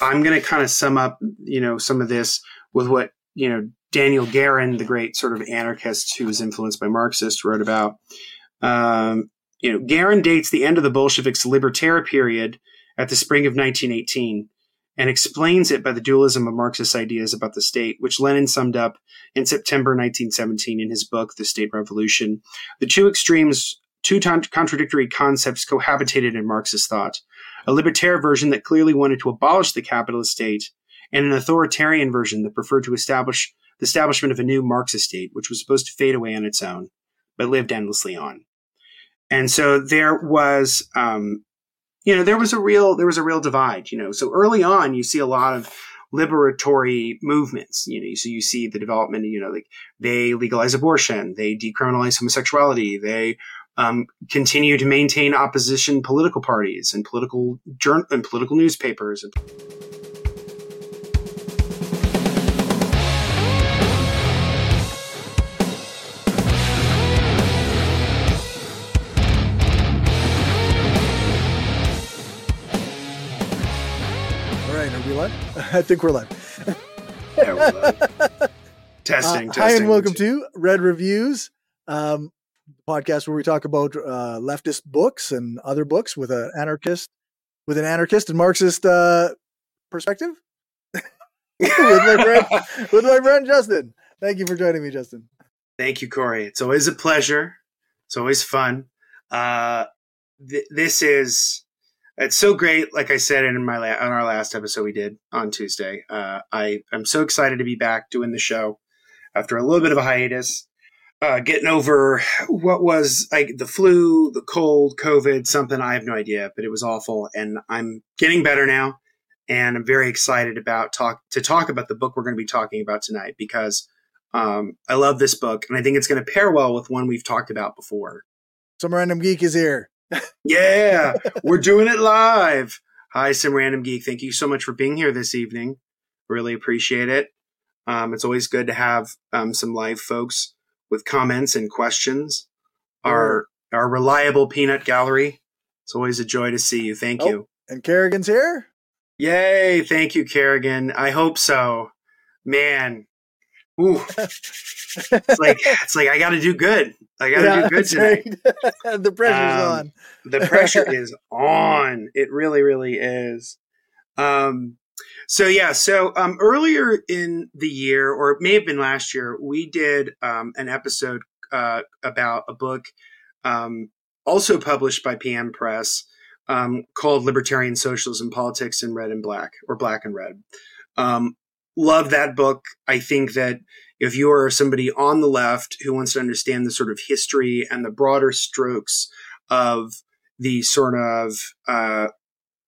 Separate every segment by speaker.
Speaker 1: I'm going to kind of sum up, you know, some of this with what, you know, Daniel Guerin, the great sort of anarchist who was influenced by Marxists, wrote about. Um, you know, Guerin dates the end of the Bolsheviks' libertaire period at the spring of 1918 and explains it by the dualism of Marxist ideas about the state, which Lenin summed up in September 1917 in his book, The State Revolution. The two extremes, two t- contradictory concepts cohabitated in Marxist thought a libertarian version that clearly wanted to abolish the capitalist state, and an authoritarian version that preferred to establish the establishment of a new Marxist state, which was supposed to fade away on its own, but lived endlessly on. And so there was um, you know, there was a real there was a real divide. You know, so early on, you see a lot of liberatory movements. You know, so you see the development. You know, like they legalize abortion, they decriminalize homosexuality, they um, continue to maintain opposition political parties and political journal and political newspapers.
Speaker 2: I think we're live. yeah, we're live.
Speaker 1: testing, uh, testing.
Speaker 2: Hi, and welcome to Red Reviews, um, podcast where we talk about uh, leftist books and other books with an anarchist, with an anarchist and Marxist uh, perspective. with my friend, with my friend Justin. Thank you for joining me, Justin.
Speaker 1: Thank you, Corey. It's always a pleasure. It's always fun. Uh, th- this is it's so great. Like I said in my la- on our last episode we did on Tuesday, uh, I am so excited to be back doing the show after a little bit of a hiatus, uh, getting over what was like the flu, the cold, COVID, something I have no idea, but it was awful, and I'm getting better now, and I'm very excited about talk to talk about the book we're going to be talking about tonight because um, I love this book, and I think it's going to pair well with one we've talked about before.
Speaker 2: Some random geek is here
Speaker 1: yeah, we're doing it live. Hi, some random geek. Thank you so much for being here this evening. Really appreciate it. Um, it's always good to have um, some live folks with comments and questions. Our our reliable peanut gallery. It's always a joy to see you. Thank oh, you.
Speaker 2: And Kerrigan's here.
Speaker 1: Yay! Thank you, Kerrigan. I hope so. Man, Ooh. it's like it's like I got to do good. I got to yeah, do good tonight.
Speaker 2: Right. the pressure's um, on.
Speaker 1: the pressure is on. It really, really is. Um, so yeah, so um, earlier in the year, or it may have been last year, we did um, an episode uh, about a book um, also published by PM Press um, called "Libertarian Socialism: Politics in Red and Black" or Black and Red. Um, love that book. I think that if you are somebody on the left who wants to understand the sort of history and the broader strokes of the sort of uh,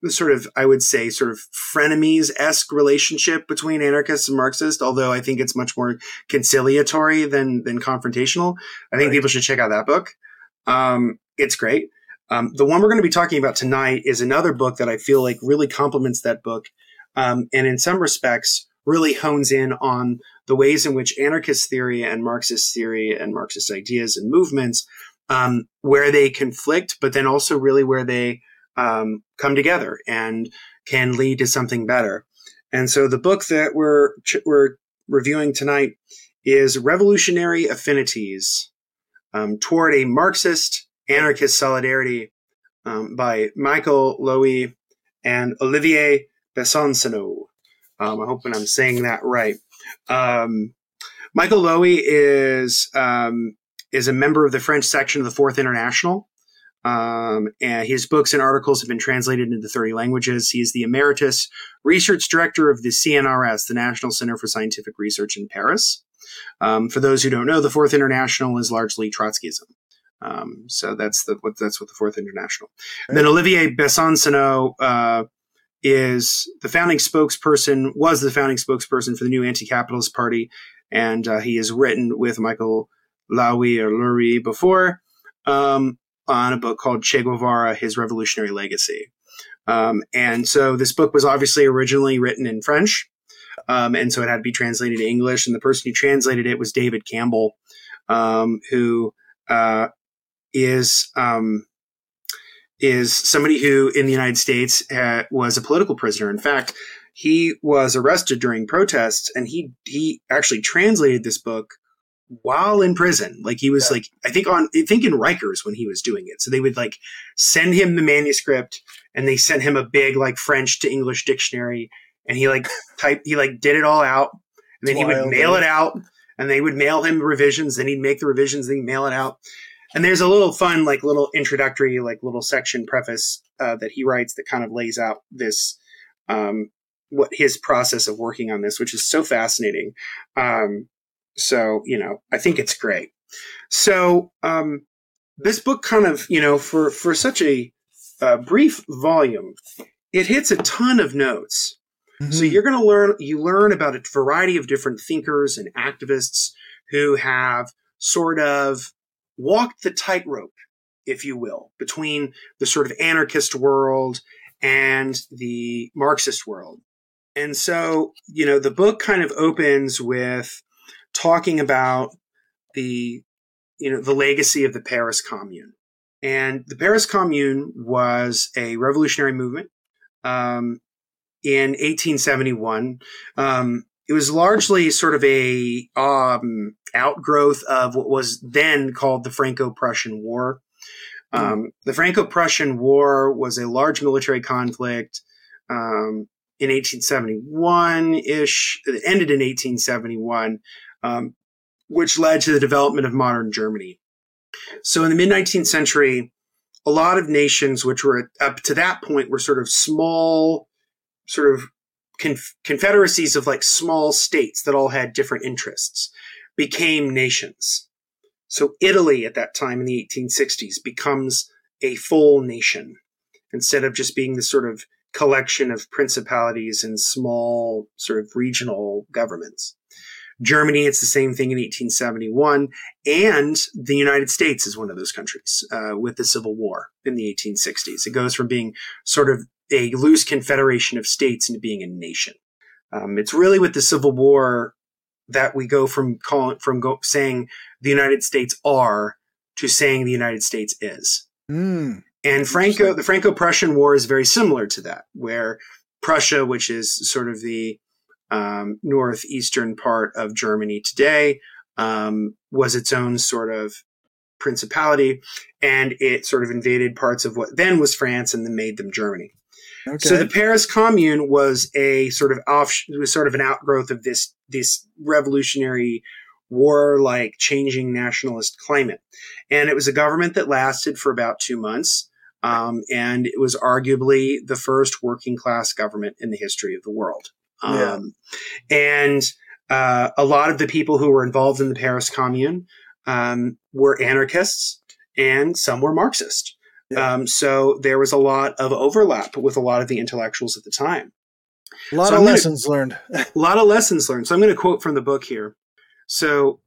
Speaker 1: sort of I would say sort of frenemies esque relationship between anarchists and Marxists, although I think it's much more conciliatory than than confrontational. I think right. people should check out that book. Um, it's great. Um, the one we're going to be talking about tonight is another book that I feel like really complements that book, um, and in some respects really hones in on the ways in which anarchist theory and Marxist theory and Marxist ideas and movements, um, where they conflict, but then also really where they um, come together and can lead to something better. And so the book that we're we're reviewing tonight is Revolutionary Affinities um, Toward a Marxist Anarchist Solidarity um, by Michael Löwy and Olivier Besancenot. Um, I'm hoping I'm saying that right. Um, Michael Löwy is um, is a member of the French section of the Fourth International. Um, and his books and articles have been translated into 30 languages. He is the emeritus research director of the CNRS, the National Center for Scientific Research in Paris. Um, for those who don't know, the Fourth International is largely Trotskyism. Um, so that's the what that's what the Fourth International. And then Olivier Besancenot uh, is the founding spokesperson, was the founding spokesperson for the new anti-capitalist party, and uh, he has written with Michael Löwy or Lurie before um, on a book called Che Guevara: His Revolutionary Legacy. Um, and so this book was obviously originally written in French, um, and so it had to be translated to English. And the person who translated it was David Campbell, um, who uh, is um, is somebody who in the United States uh, was a political prisoner. In fact, he was arrested during protests and he he actually translated this book while in prison. Like he was yeah. like I think on I think in Rikers when he was doing it. So they would like send him the manuscript and they sent him a big like French to English dictionary and he like typed he like did it all out and then he would mail it out and they would mail him revisions then he'd make the revisions then he'd mail it out and there's a little fun like little introductory like little section preface uh, that he writes that kind of lays out this um, what his process of working on this which is so fascinating um, so you know i think it's great so um, this book kind of you know for for such a uh, brief volume it hits a ton of notes mm-hmm. so you're going to learn you learn about a variety of different thinkers and activists who have sort of walked the tightrope, if you will, between the sort of anarchist world and the Marxist world. And so, you know, the book kind of opens with talking about the, you know, the legacy of the Paris Commune. And the Paris Commune was a revolutionary movement um, in 1871. Um, it was largely sort of a um, outgrowth of what was then called the Franco-Prussian War. Um, the Franco-Prussian War was a large military conflict um, in 1871-ish. It ended in 1871, um, which led to the development of modern Germany. So in the mid 19th century, a lot of nations, which were up to that point, were sort of small, sort of conf- confederacies of like small states that all had different interests became nations. So Italy at that time in the 1860s becomes a full nation instead of just being the sort of collection of principalities and small sort of regional governments. Germany, it's the same thing in 1871. And the United States is one of those countries uh, with the Civil War in the 1860s. It goes from being sort of a loose confederation of states into being a nation. Um, it's really with the Civil War that we go from calling from go, saying the United States are to saying the United States is.
Speaker 2: Mm,
Speaker 1: and Franco, the Franco-Prussian War is very similar to that, where Prussia, which is sort of the um, northeastern part of Germany today, um, was its own sort of principality, and it sort of invaded parts of what then was France and then made them Germany. Okay. So the Paris Commune was a sort of off, was sort of an outgrowth of this this revolutionary war like changing nationalist climate, and it was a government that lasted for about two months, um, and it was arguably the first working class government in the history of the world. Um, yeah. And uh, a lot of the people who were involved in the Paris Commune um, were anarchists, and some were Marxist. Yeah. Um, so there was a lot of overlap with a lot of the intellectuals at the time.
Speaker 2: A lot so of lessons gonna, learned.
Speaker 1: a lot of lessons learned. So I'm going to quote from the book here. So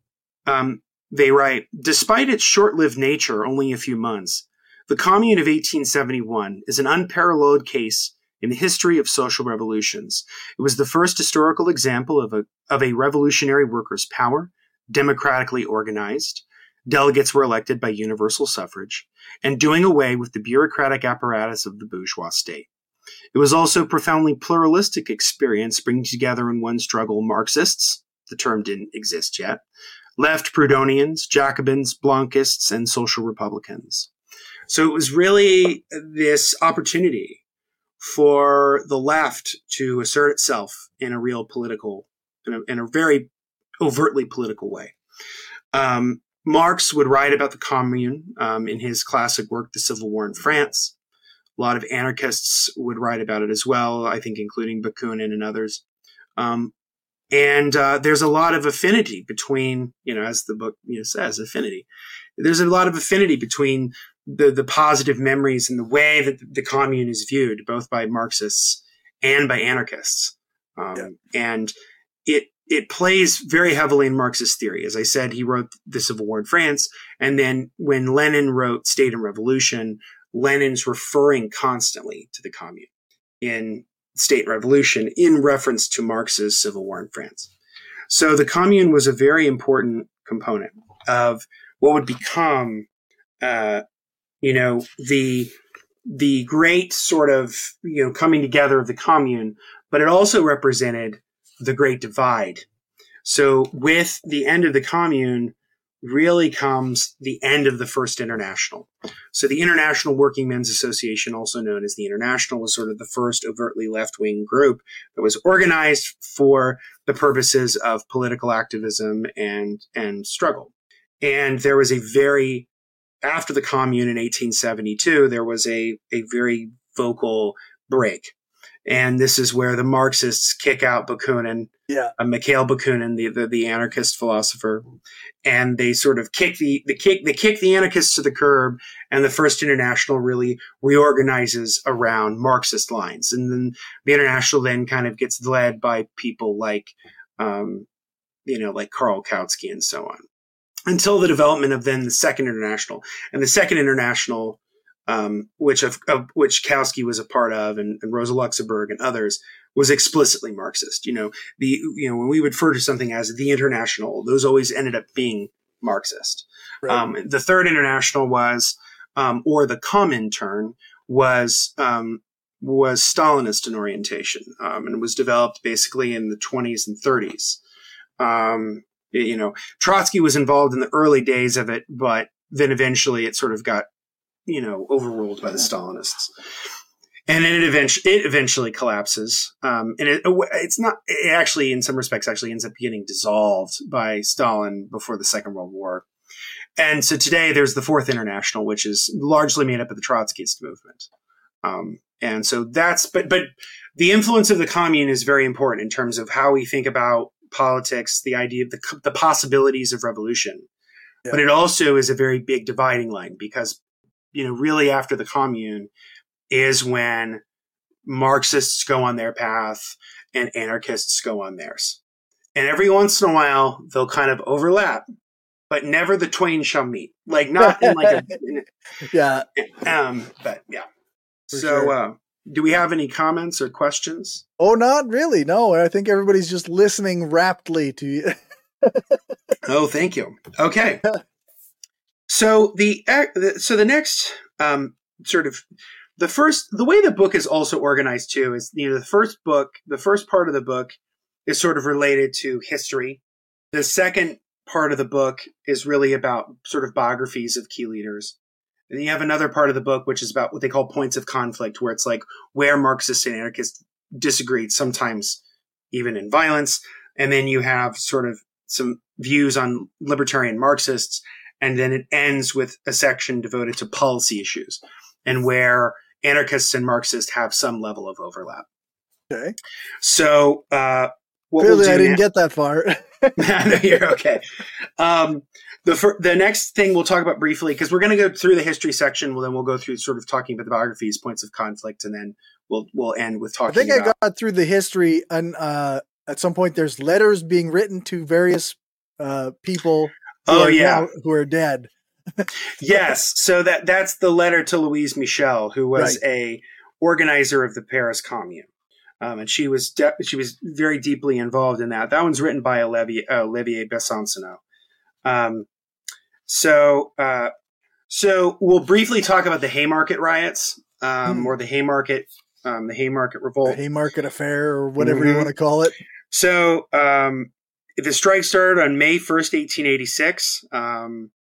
Speaker 1: um, they write Despite its short lived nature, only a few months, the Commune of 1871 is an unparalleled case in the history of social revolutions. It was the first historical example of a, of a revolutionary workers' power, democratically organized, delegates were elected by universal suffrage, and doing away with the bureaucratic apparatus of the bourgeois state. It was also a profoundly pluralistic experience, bringing together in one struggle Marxists, the term didn't exist yet, left Proudhonians, Jacobins, Blanquists, and social republicans. So it was really this opportunity for the left to assert itself in a real political, in a, in a very overtly political way. Um, Marx would write about the Commune um, in his classic work, The Civil War in France. A lot of anarchists would write about it as well, I think, including Bakunin and others. Um, and uh, there's a lot of affinity between, you know, as the book you know, says, affinity. There's a lot of affinity between the the positive memories and the way that the commune is viewed, both by Marxists and by anarchists. Um, yeah. And it it plays very heavily in Marxist theory. As I said, he wrote The Civil War in France. And then when Lenin wrote State and Revolution, Lenin's referring constantly to the Commune in State and Revolution in reference to Marx's Civil War in France. So the Commune was a very important component of what would become, uh, you know, the the great sort of you know coming together of the Commune but it also represented the Great Divide. So with the end of the commune, really comes the end of the First International. So the International Working Men's Association, also known as the International, was sort of the first overtly left-wing group that was organized for the purposes of political activism and, and struggle. And there was a very, after the commune in 1872, there was a, a very vocal break. And this is where the Marxists kick out Bakunin,
Speaker 2: yeah,
Speaker 1: uh, Mikhail Bakunin, the, the, the anarchist philosopher, and they sort of kick the the kick they kick the anarchists to the curb, and the First International really reorganizes around Marxist lines, and then the International then kind of gets led by people like, um, you know, like Karl Kautsky and so on, until the development of then the Second International, and the Second International um, which of, of, which Kautsky was a part of, and, and, Rosa Luxemburg and others, was explicitly Marxist. You know, the you know when we refer to something as the International, those always ended up being Marxist. Right. Um, the Third International was, um, or the Comintern was um, was Stalinist in orientation, um, and was developed basically in the 20s and 30s. Um, you know, Trotsky was involved in the early days of it, but then eventually it sort of got you know, overruled by the Stalinists. And then it eventually, it eventually collapses. Um, and it, it's not, it actually, in some respects, actually ends up getting dissolved by Stalin before the Second World War. And so today there's the Fourth International, which is largely made up of the Trotskyist movement. Um, and so that's, but, but the influence of the commune is very important in terms of how we think about politics, the idea of the, the possibilities of revolution. Yeah. But it also is a very big dividing line because you know, really after the commune is when Marxists go on their path and anarchists go on theirs. And every once in a while, they'll kind of overlap, but never the twain shall meet. Like not in like a
Speaker 2: yeah.
Speaker 1: Um, but yeah. For so, sure. uh, do we have any comments or questions?
Speaker 2: Oh, not really. No, I think everybody's just listening raptly to you.
Speaker 1: oh, thank you. Okay. So the so the next um, sort of the first the way the book is also organized too is you know the first book the first part of the book is sort of related to history. The second part of the book is really about sort of biographies of key leaders. And you have another part of the book which is about what they call points of conflict, where it's like where Marxists and anarchists disagreed, sometimes even in violence. And then you have sort of some views on libertarian Marxists and then it ends with a section devoted to policy issues and where anarchists and Marxists have some level of overlap.
Speaker 2: Okay.
Speaker 1: So, uh,
Speaker 2: Clearly, we'll I didn't now, get that far.
Speaker 1: no, you're okay. Um, the fir- the next thing we'll talk about briefly because we're going to go through the history section. Well, then we'll go through sort of talking about the biographies, points of conflict, and then we'll we'll end with talking.
Speaker 2: I think
Speaker 1: about-
Speaker 2: I got through the history, and uh, at some point, there's letters being written to various uh, people
Speaker 1: oh yeah,
Speaker 2: now, who are dead.
Speaker 1: yes, so that that's the letter to Louise Michel, who was right. a organizer of the Paris Commune, um, and she was de- she was very deeply involved in that. That one's written by Olivier, uh, Olivier Besancenot. Um, so uh, so we'll briefly talk about the Haymarket riots um, hmm. or the Haymarket um, the Haymarket revolt,
Speaker 2: the Haymarket affair, or whatever mm-hmm. you want to call it.
Speaker 1: So um, the strike started on May 1st, 1886. Um,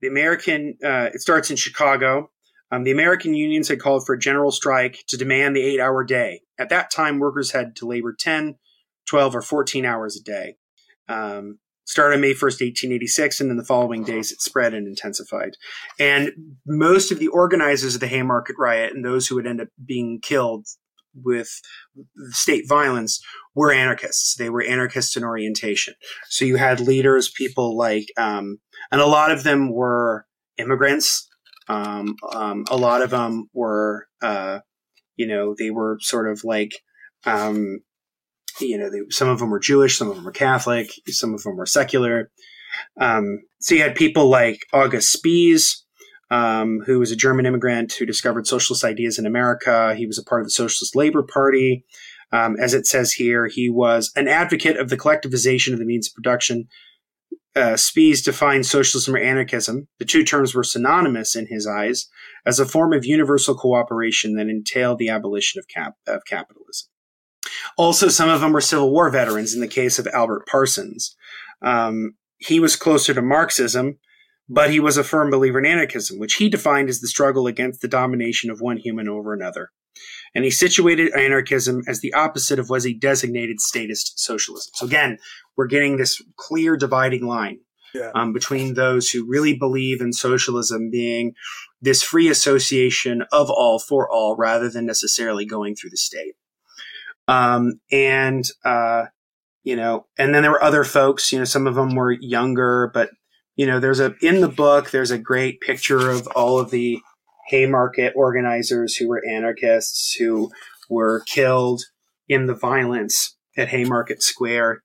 Speaker 1: the American, uh, it starts in Chicago. Um, the American unions had called for a general strike to demand the eight hour day. At that time, workers had to labor 10, 12, or 14 hours a day. Um, started on May 1st, 1886, and in the following days it spread and intensified. And most of the organizers of the Haymarket riot and those who would end up being killed with state violence were anarchists. They were anarchists in orientation. So you had leaders, people like, um, and a lot of them were immigrants. Um, um, a lot of them were, uh, you know, they were sort of like, um, you know, they, some of them were Jewish, some of them were Catholic, some of them were secular. Um, so you had people like August Spies, um, who was a German immigrant who discovered socialist ideas in America. He was a part of the Socialist Labor Party. Um, as it says here, he was an advocate of the collectivization of the means of production. Uh, Spies defined socialism or anarchism. The two terms were synonymous in his eyes as a form of universal cooperation that entailed the abolition of, cap- of capitalism. Also, some of them were Civil War veterans. In the case of Albert Parsons, um, he was closer to Marxism, but he was a firm believer in anarchism, which he defined as the struggle against the domination of one human over another. And he situated anarchism as the opposite of what he designated statist socialism. So again, we're getting this clear dividing line
Speaker 2: Yeah.
Speaker 1: um, between those who really believe in socialism being this free association of all for all rather than necessarily going through the state. Um, and, uh, you know, and then there were other folks, you know, some of them were younger, but, you know, there's a, in the book, there's a great picture of all of the Haymarket organizers who were anarchists who were killed in the violence at Haymarket Square.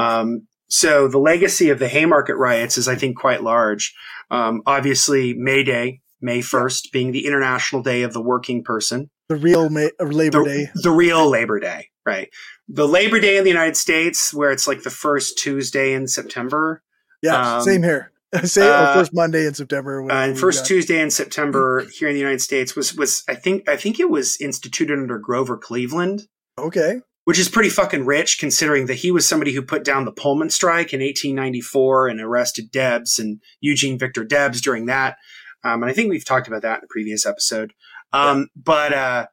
Speaker 1: Um, so the legacy of the Haymarket riots is, I think, quite large. Um, obviously, May Day, May 1st, being the International Day of the Working Person,
Speaker 2: The real Ma- uh, Labor
Speaker 1: the,
Speaker 2: Day.
Speaker 1: the real Labor Day, right? The Labor Day in the United States, where it's like the first Tuesday in September,
Speaker 2: Yeah,
Speaker 1: um,
Speaker 2: same here. Same or
Speaker 1: uh,
Speaker 2: first Monday in September.
Speaker 1: uh, and first Tuesday in September here in the United States was was I think I think it was instituted under Grover Cleveland.
Speaker 2: Okay.
Speaker 1: Which is pretty fucking rich considering that he was somebody who put down the Pullman strike in 1894 and arrested Debs and Eugene Victor Debs during that. Um, and I think we've talked about that in a previous episode. Um, But, uh,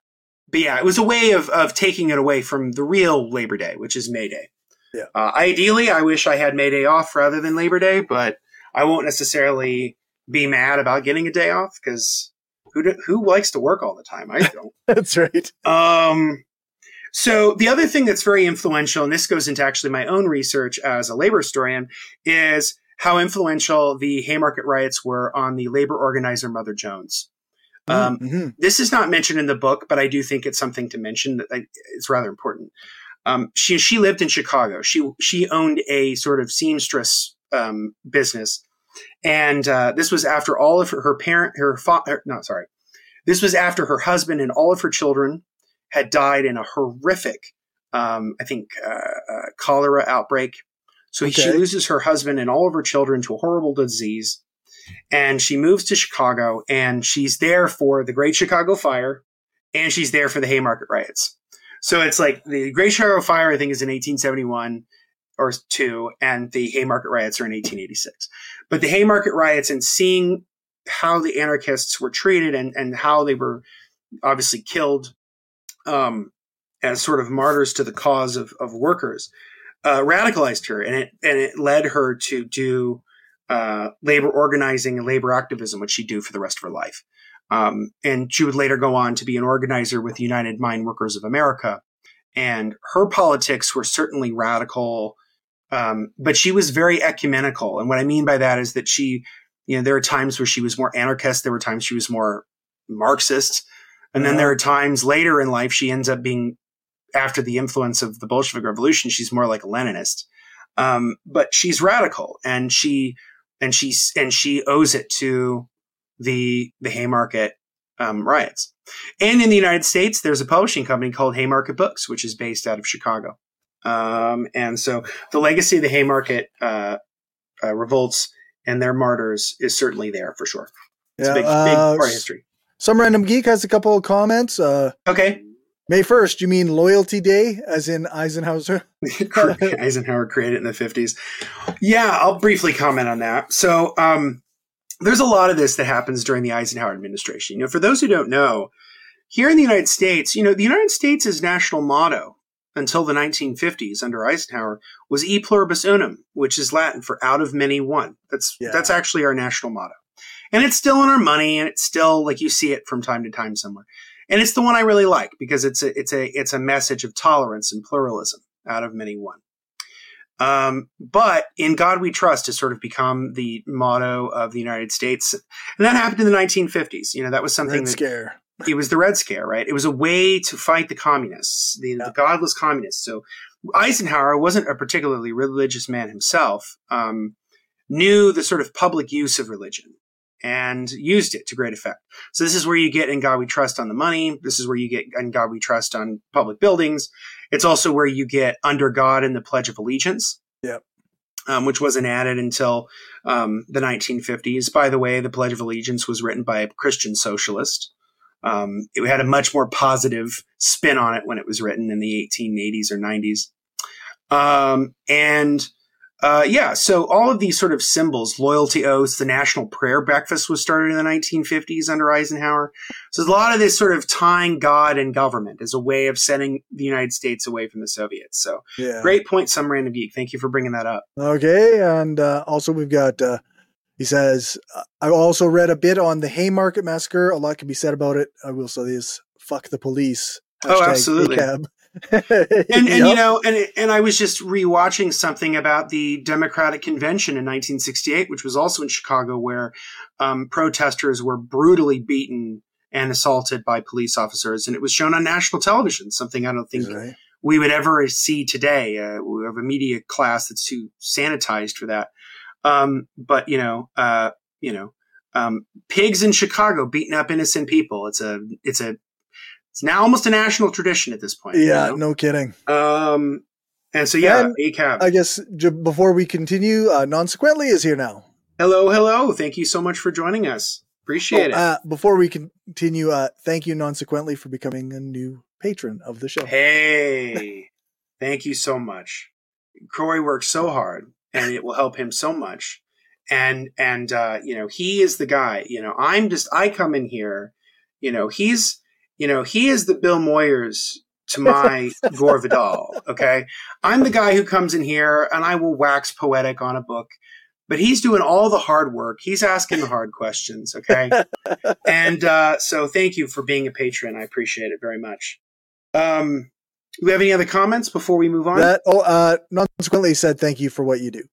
Speaker 1: but yeah, it was a way of, of taking it away from the real Labor Day, which is May Day.
Speaker 2: Yeah.
Speaker 1: Uh, ideally, I wish I had May Day off rather than Labor Day, but I won't necessarily be mad about getting a day off because who, do, who likes to work all the time? I don't.
Speaker 2: That's right.
Speaker 1: Um, so the other thing that's very influential, and this goes into actually my own research as a labor historian, is how influential the Haymarket riots were on the labor organizer Mother Jones. Um,
Speaker 2: Mhm.
Speaker 1: this is not mentioned in the book, but I do think it's something to mention that I, it's rather important. Um, she she lived in Chicago. She she owned a sort of seamstress um, business, and uh, this was after all of her, her parent her father no sorry, this was after her husband and all of her children had died in a horrific, um, I think, uh, uh, cholera outbreak. So she loses her husband and all of her children to a horrible disease. And she moves to Chicago and she's there for the Great Chicago Fire and she's there for the Haymarket riots. So it's like the Great Chicago Fire, I think, is in 1871 or two, and the Haymarket riots are in 1886. But the Haymarket riots and seeing how the anarchists were treated and, and how they were obviously killed um, as sort of martyrs to the cause of, of workers uh, radicalized her and it and it led her to do uh, labor organizing and labor activism which she'd do for the rest of her life. Um, and she would later go on to be an organizer with united mine workers of america and her politics were certainly radical um, but she was very ecumenical and what i mean by that is that she you know there are times where she was more anarchist there were times she was more marxist and then
Speaker 2: Uh-huh.
Speaker 1: there are times later in life she ends up being after the influence of the bolshevik revolution she's more like a leninist. Um, but she's radical and she and she's and she owes it to the the haymarket um, riots. And in the united states there's a publishing company called haymarket books which is based out of chicago. Um, and so the legacy of the haymarket uh, uh, revolts and their martyrs is certainly there for sure. It's
Speaker 2: Yeah,
Speaker 1: a big, big
Speaker 2: uh,
Speaker 1: part of history
Speaker 2: Some random geek has a couple of comments. Uh,
Speaker 1: okay
Speaker 2: May first, you mean Loyalty Day, as in Eisenhower?
Speaker 1: Eisenhower created in the 50s. Yeah, I'll briefly comment on that. So, um, there's a lot of this that happens during the Eisenhower administration. You know, for those who don't know, here in the United States, you know, the United States' national motto until the 1950s under Eisenhower was e pluribus unum, which is Latin for out of many one. That's
Speaker 2: Yeah.
Speaker 1: that's actually our national motto. And it's still in our money and it's still like you see it from time to time somewhere. And it's the one I really like because it's a it's a it's a message of tolerance and pluralism out of many one. Um, but in God we trust has sort of become the motto of the United States, and that happened in the 1950s. You know, that was something
Speaker 2: Red
Speaker 1: that
Speaker 2: Scare.
Speaker 1: it was the Red Scare, right? It was a way to fight the communists, the,
Speaker 2: Yeah.
Speaker 1: the godless communists. So Eisenhower wasn't a particularly religious man himself, um, knew the sort of public use of religion and used it to great effect. So this is where you get in God We Trust on the money. This is where you get in God We Trust on public buildings. It's also where you get under God in the Pledge of Allegiance.
Speaker 2: Yep.
Speaker 1: Um, which wasn't added until um, the 1950s. By the way, the Pledge of Allegiance was written by a Christian socialist Um, it had a much more positive spin on it when it was written in the 1880s or 90s. Um, and uh, yeah, so all of these sort of symbols, loyalty oaths, the national prayer breakfast was started in the 1950s under Eisenhower. So there's a lot of this sort of tying God and government as a way of setting the United States away from the Soviets. So
Speaker 2: Yeah.
Speaker 1: great point, some random geek. Thank you for bringing that up.
Speaker 2: Okay, and uh, also we've got. Uh, he says, I also read a bit on the Haymarket massacre. A lot can be said about it. I will say this: "Fuck the police."
Speaker 1: Oh, absolutely.
Speaker 2: ACAB.
Speaker 1: And, and you know, and and I was just rewatching something about the Democratic Convention in 1968, which was also in Chicago, where um, protesters were brutally beaten and assaulted by police officers, and it was shown on national television. Something I don't think
Speaker 2: Right.
Speaker 1: we would ever see today. Uh, we have a media class that's too sanitized for that. Um, but you know, uh, you know, um, pigs in Chicago beating up innocent people. It's a, it's a, it's now almost a national tradition at this point. you
Speaker 2: Yeah,
Speaker 1: know?
Speaker 2: no kidding.
Speaker 1: Um, and so yeah,
Speaker 2: And
Speaker 1: ACAB.
Speaker 2: I guess j- before we continue, uh, Nonsequently is here now.
Speaker 1: hello, hello. Thank you so much for joining us. Appreciate it.
Speaker 2: Uh, before we continue, uh, thank you, Nonsequently, for becoming a new patron of the show.
Speaker 1: Hey, thank you so much. Corey works so hard, and it will help him so much. And and uh, you know he is the guy. You know I'm just I come in here. You know he's you know he is the Bill Moyers to my Gore Vidal. Okay, I'm the guy who comes in here and I will wax poetic on a book, but he's doing all the hard work. He's asking the hard questions. Okay, and uh, so thank you for being a patron. I appreciate it very much. Um, do we have any other comments before we move on?
Speaker 2: That oh, uh, Nonsequently said thank you for what you do.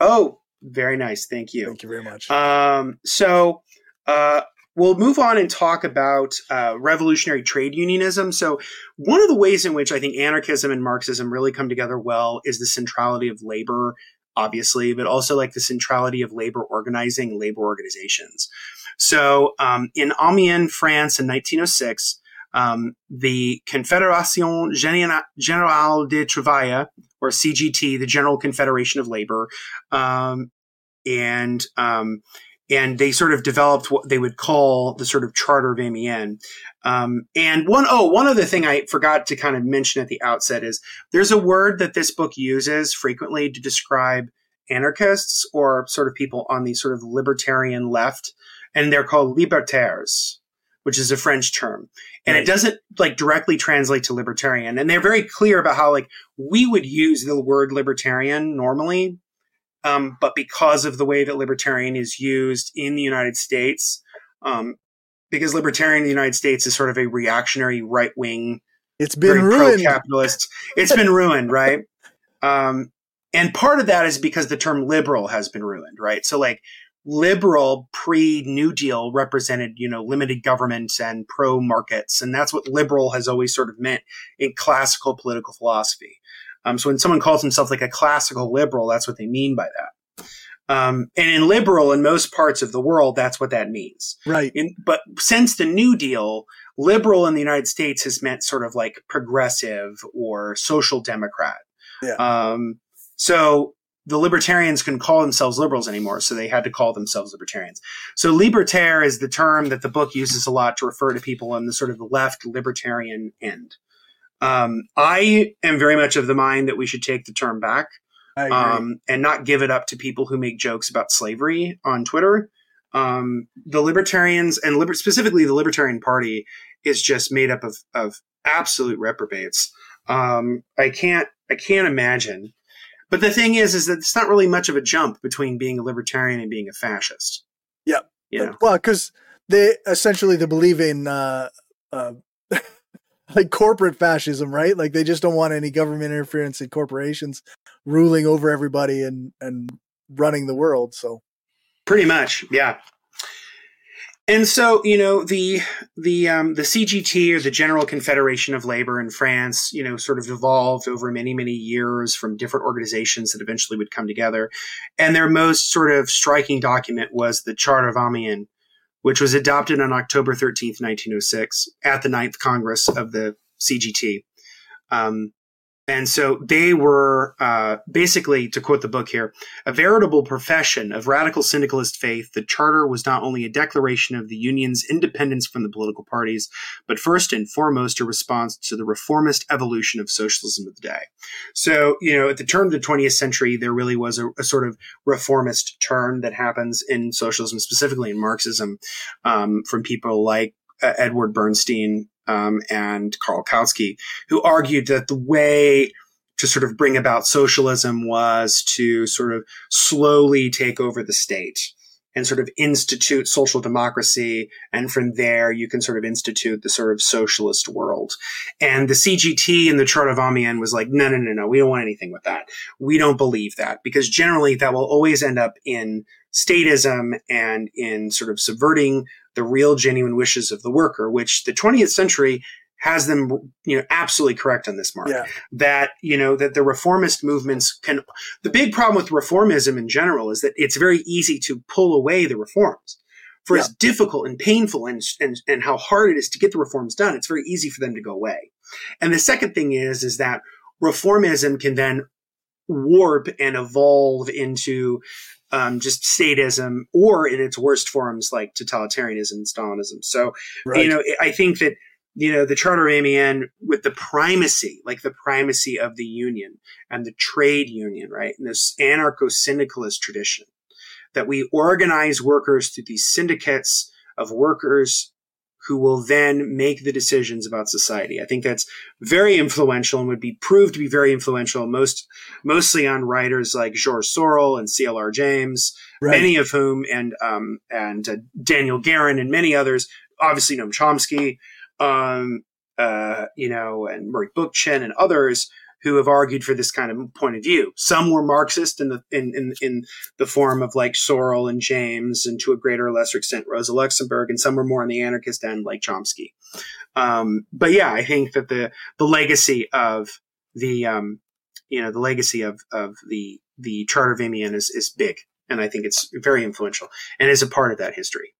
Speaker 1: oh, very nice. Thank you.
Speaker 2: Thank you very much.
Speaker 1: Um, so uh, we'll move on and talk about uh, revolutionary trade unionism. So one of the ways in which I think anarchism and Marxism really come together well is the centrality of labor, obviously, but also like the centrality of labor organizing, labor organizations. So um, in Amiens, France, in 1906. Um, the Confédération Générale de Travail, or CGT, the General Confederation of Labor, um, and um, and they sort of developed what they would call the sort of Charter of Amiens. Um, and one oh one other thing I forgot to kind of mention at the outset is there's a word that this book uses frequently to describe anarchists or sort of people on the sort of libertarian left, and they're called libertaires, which is a French term, and
Speaker 2: Right.
Speaker 1: it doesn't like directly translate to libertarian. And they're very clear about how like we would use the word libertarian normally um, but because of the way that libertarian is used in the United States, um, because libertarian in the United States is sort of a reactionary right wing,
Speaker 2: it's been ruined.
Speaker 1: capitalist, it's been ruined, right? Um, and part of that is because the term liberal has been ruined, right? So like liberal pre New Deal represented, you know, limited government and pro markets. And that's what liberal has always sort of meant in classical political philosophy. Um, so when someone calls himself like a classical liberal, that's what they mean by that. Um, and in liberal, in most parts of the world, that's what that means.
Speaker 2: Right.
Speaker 1: In, but since the New Deal, liberal in the United States has meant sort of like progressive or social democrat.
Speaker 2: Yeah.
Speaker 1: Um, so the libertarians couldn't call themselves liberals anymore, so they had to call themselves libertarians. So libertaire is the term that the book uses a lot to refer to people on the sort of the left libertarian end. Um, I am very much of the mind that we should take the term back um, and not give it up to people who make jokes about slavery on Twitter. Um, the libertarians and liber- specifically the Libertarian Party is just made up of, of absolute reprobates. Um, I can't I can't imagine. But the thing is, is that it's not really much of a jump between being a libertarian and being a fascist.
Speaker 2: Yep.
Speaker 1: You know.
Speaker 2: Well, because they essentially they believe in uh, uh, like corporate fascism, right? Like they just don't want any government interference in corporations ruling over everybody and and running the world. So
Speaker 1: Pretty much, yeah. And so, you know, the the um, the CGT or the General Confederation of Labor in France, you know, sort of evolved over many many years from different organizations that eventually would come together. And their most sort of striking document was the Charter of Amiens, which was adopted on October thirteenth, nineteen oh six, at the Ninth Congress of the CGT. Um, and so they were uh, basically, to quote the book here, a veritable profession of radical syndicalist faith. The charter was not only a declaration of the union's independence from the political parties, but first and foremost a response to the reformist evolution of socialism of the day. So, you know, at the turn of the 20th century, there really was a, a sort of reformist turn that happens in socialism, specifically in Marxism, um, from people like uh, Edward Bernstein um, and Karl Kautsky, who argued that the way to sort of bring about socialism was to sort of slowly take over the state and sort of institute social democracy. And from there, you can sort of institute the sort of socialist world. And the CGT and the Chart of Amiens was like, no, no, no, no, we don't want anything with that. We don't believe that because generally that will always end up in statism and in sort of subverting the real genuine wishes of the worker, which the 20th century has them, you know, absolutely correct on this mark. Yeah. That, you know, that the reformist movements can, the big problem with reformism in general is that it's very easy to pull away the reforms. For yeah. as difficult and painful and, and, and how hard it is to get the reforms done, it's very easy for them to go away. And the second thing is, is that reformism can then warp and evolve into um, just statism or in its worst forms like totalitarianism and Stalinism. So, right. you know, I think that, you know, the Charter of Amiens with the primacy, like the primacy of the union and the trade union, right? And this anarcho syndicalist tradition that we organize workers through these syndicates of workers who will then make the decisions about society. I think that's very influential and would be proved to be very influential most mostly on writers like George Sorel and CLR James, right. many of whom and um, and uh, Daniel Guerin and many others, obviously Noam Chomsky, um, uh, you know, and Murray Bookchin and others who have argued for this kind of point of view. Some were Marxist in the in, in, in the form of like Sorel and James, and to a greater or lesser extent Rosa Luxemburg, and some were more on the anarchist end, like Chomsky. Um, but yeah, I think that the the legacy of the um, you know the legacy of of the the Charter of Amiens is is big, and I think it's very influential and is a part of that history.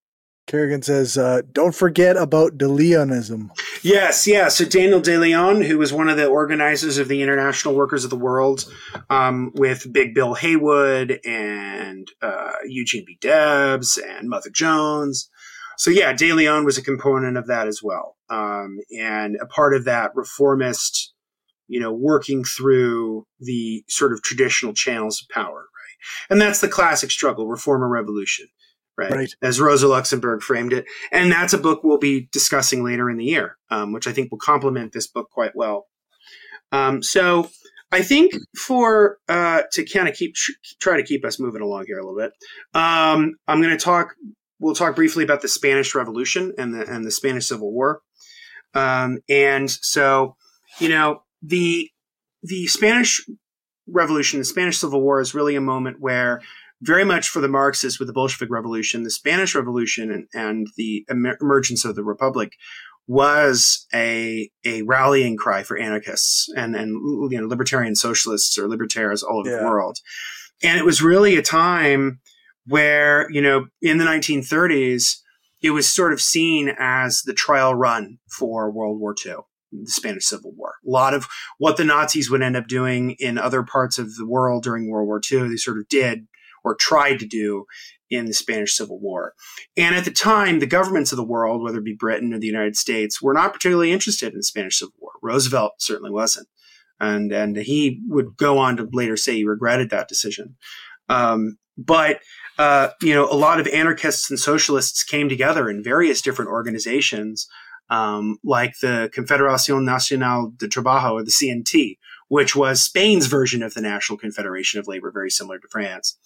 Speaker 2: Kerrigan says, uh, don't forget about De Leonism.
Speaker 1: Yes, yeah. So Daniel De Leon, who was one of the organizers of the International Workers of the World, um, with Big Bill Haywood and uh, Eugene B. Debs and Mother Jones. So yeah, De Leon was a component of that as well, um, and a part of that reformist, you know, working through the sort of traditional channels of power, right? And that's the classic struggle, reform or revolution right? right? As Rosa Luxemburg framed it. And that's a book we'll be discussing later in the year, um, which I think will complement this book quite well. Um, so I think for uh, to kind of keep try to keep us moving along here a little bit, um, I'm going to talk. We'll talk briefly about the Spanish Revolution and the and the Spanish Civil War. Um, and so, you know, the the Spanish Revolution, the Spanish Civil War, is really a moment where very much for the Marxists with the Bolshevik Revolution, the Spanish Revolution, and, and the emergence of the Republic was a a rallying cry for anarchists and and you know libertarian socialists or libertarians all over yeah. the world, and it was really a time where you know in the 1930s it was sort of seen as the trial run for World War II the Spanish Civil War. A lot of what the Nazis would end up doing in other parts of the world during World War II, they sort of did or tried to do in the Spanish Civil War. And at the time, the governments of the world, whether it be Britain or the United States, were not particularly interested in the Spanish Civil War. Roosevelt certainly wasn't. And, and he would go on to later say he regretted that decision. Um, but, uh, you know, a lot of anarchists and socialists came together in various different organizations, um, like the Confederación Nacional de Trabajo, or the CNT, which was Spain's version of the National Confederation of Labor, very similar to France.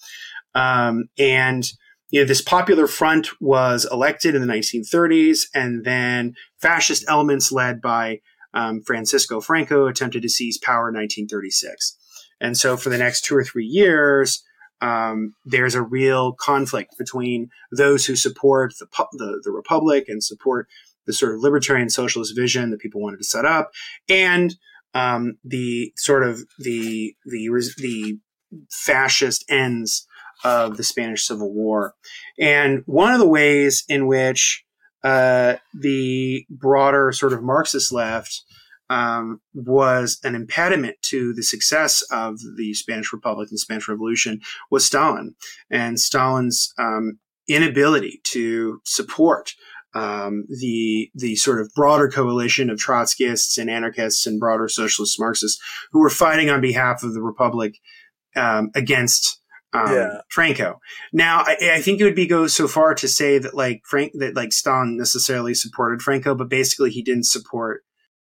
Speaker 1: Um, and you know, this popular front was elected in the 1930s, and then fascist elements led by um, Francisco Franco attempted to seize power in 1936. And so, for the next two or three years, um, there's a real conflict between those who support the, the, the republic and support the sort of libertarian socialist vision that people wanted to set up, and um, the sort of the the the fascist ends of the Spanish Civil War. And one of the ways in which uh, the broader sort of Marxist left um, was an impediment to the success of the Spanish Republic and Spanish Revolution was Stalin and Stalin's um, inability to support um, the the sort of broader coalition of Trotskyists and anarchists and broader socialist Marxists who were fighting on behalf of the republic um, against um, yeah. Franco. Now, I, I, think it would be go so far to say that like Frank that like Stalin necessarily supported Franco, but basically he didn't support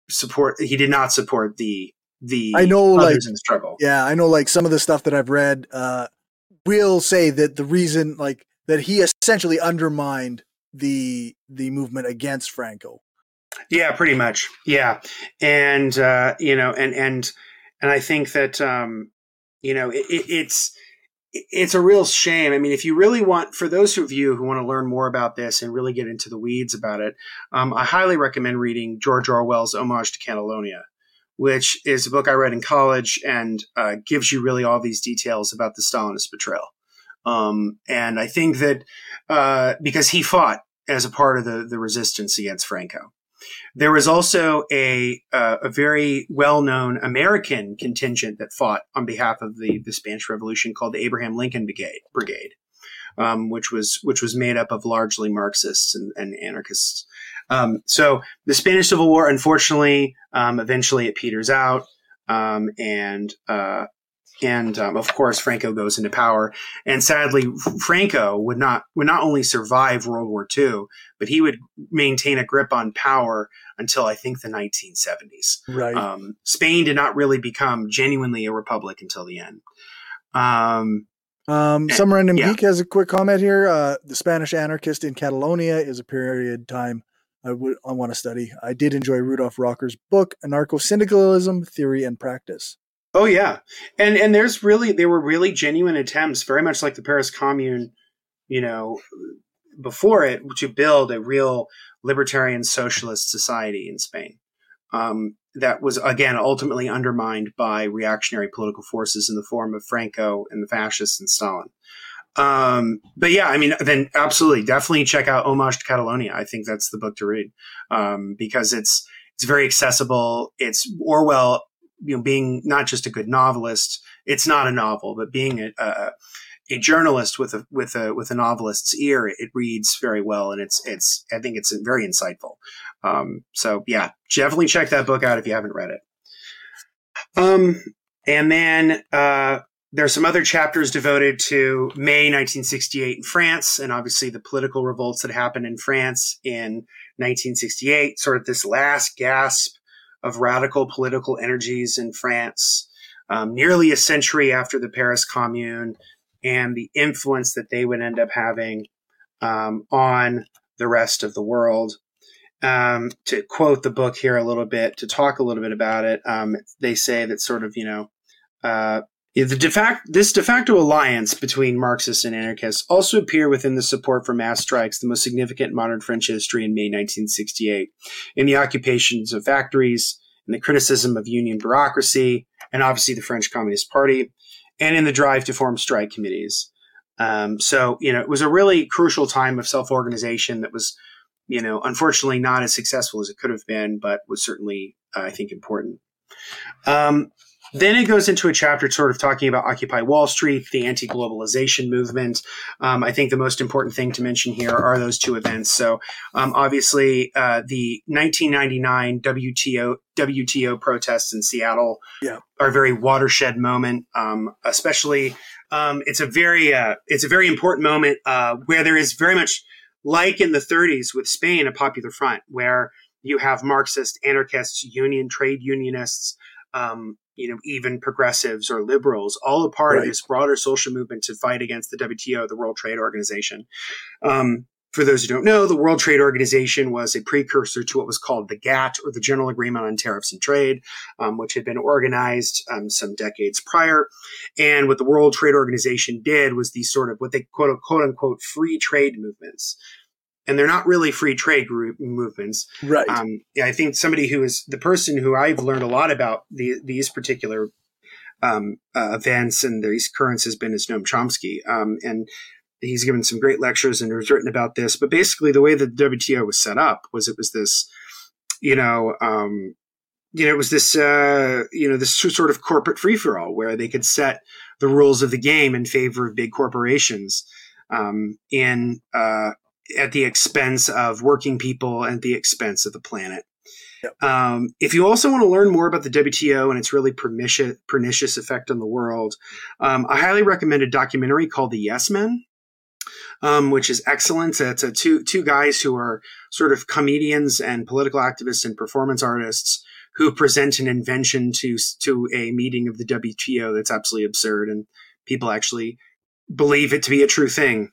Speaker 1: support. He did not support the the
Speaker 2: I know like
Speaker 1: in struggle.
Speaker 2: Yeah, I know like some of the stuff that I've read uh, will say that the reason like that he essentially undermined the the movement against Franco.
Speaker 1: Yeah, pretty much. Yeah, and uh, you know, and and and I think that um, you know it, it, it's it's a real shame. I mean, if you really want, for those of you who want to learn more about this and really get into the weeds about it, um, I highly recommend reading George Orwell's Homage to Catalonia, which is a book I read in college and uh, gives you really all these details about the Stalinist betrayal. Um, and I think that uh, because he fought as a part of the, the resistance against Franco. There was also a uh, a very well known American contingent that fought on behalf of the, the Spanish Revolution called the Abraham Lincoln Brigade, Brigade um, which was which was made up of largely Marxists and, and anarchists. Um, so the Spanish Civil War, unfortunately, um, eventually it peters out, um, and uh, and um, of course Franco goes into power. And sadly, Franco would not would not only survive World War II, but he would maintain a grip on power until I think the 1970s.
Speaker 2: Right.
Speaker 1: Um, Spain did not really become genuinely a republic until the end. Um,
Speaker 2: um, some random yeah. geek has a quick comment here. Uh, the Spanish anarchist in Catalonia is a period time I would I want to study. I did enjoy Rudolf Rocker's book, Anarcho Syndicalism: Theory and Practice.
Speaker 1: Oh yeah, and and there's really there were really genuine attempts, very much like the Paris Commune, you know, before it, to build a real libertarian socialist society in Spain. Um, that was again ultimately undermined by reactionary political forces in the form of Franco and the fascists and Stalin. Um, but yeah, I mean, then absolutely, definitely check out Homage to Catalonia. I think that's the book to read um, because it's it's very accessible. It's Orwell you know, being not just a good novelist, it's not a novel, but being a, a, a journalist with a with a with a novelist's ear, it reads very well, and it's it's I think it's very insightful. Um, so yeah, definitely check that book out if you haven't read it. Um, and then uh, there's some other chapters devoted to May 1968 in France, and obviously the political revolts that happened in France in 1968. Sort of this last gasp of radical political energies in France, um, nearly a century after the Paris Commune, and the influence that they would end up having um, on the rest of the world. Um, to quote the book here a little bit, to talk a little bit about it, um, they say that sort of, you know, uh, the de facto, this de facto alliance between Marxists and anarchists also appear within the support for mass strikes, the most significant in modern French history in May 1968, in the occupations of factories, in the criticism of union bureaucracy, and obviously the French Communist Party, and in the drive to form strike committees. Um, so, you know, it was a really crucial time of self organization that was, you know, unfortunately not as successful as it could have been, but was certainly, uh, I think, important. Um, then it goes into a chapter sort of talking about Occupy Wall Street, the anti globalization movement. Um, I think the most important thing to mention here are those two events. So, um, obviously, uh, the 1999 WTO, WTO protests in Seattle
Speaker 2: yeah.
Speaker 1: are a very watershed moment, um, especially. Um, it's a very uh, it's a very important moment uh, where there is very much like in the 30s with Spain a popular front where you have Marxist anarchists, union trade unionists, um, you know, even progressives or liberals, all a part right. of this broader social movement to fight against the WTO, the World Trade Organization. Um, for those who don't know, the World Trade Organization was a precursor to what was called the GATT, or the General Agreement on Tariffs and Trade, um, which had been organized um, some decades prior. And what the World Trade Organization did was these sort of what they quote, quote unquote free trade movements and they're not really free trade group movements.
Speaker 2: Right.
Speaker 1: Um, I think somebody who is the person who I've learned a lot about the, these particular um, uh, events and these currents has been is Noam Chomsky. Um, and he's given some great lectures and has written about this. But basically, the way the WTO was set up was it was this, you know, um, you know, it was this, uh, you know, this sort of corporate free for all where they could set the rules of the game in favor of big corporations, um, in, uh, at the expense of working people and the expense of the planet. Yep. Um, if you also want to learn more about the WTO and its really pernicious, pernicious effect on the world, um, I highly recommend a documentary called The Yes Men, um, which is excellent. It's a two two guys who are sort of comedians and political activists and performance artists who present an invention to to a meeting of the WTO that's absolutely absurd, and people actually believe it to be a true thing.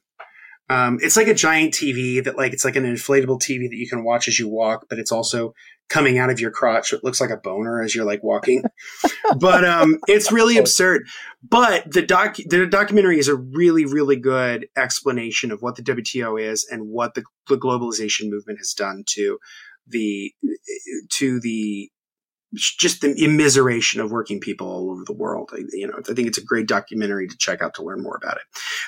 Speaker 1: Um, it's like a giant TV that like it's like an inflatable TV that you can watch as you walk, but it's also coming out of your crotch. It looks like a boner as you're like walking, but um, it's really absurd. But the doc the documentary is a really really good explanation of what the WTO is and what the, the globalization movement has done to the to the just the immiseration of working people all over the world. I, you know, I think it's a great documentary to check out to learn more about it.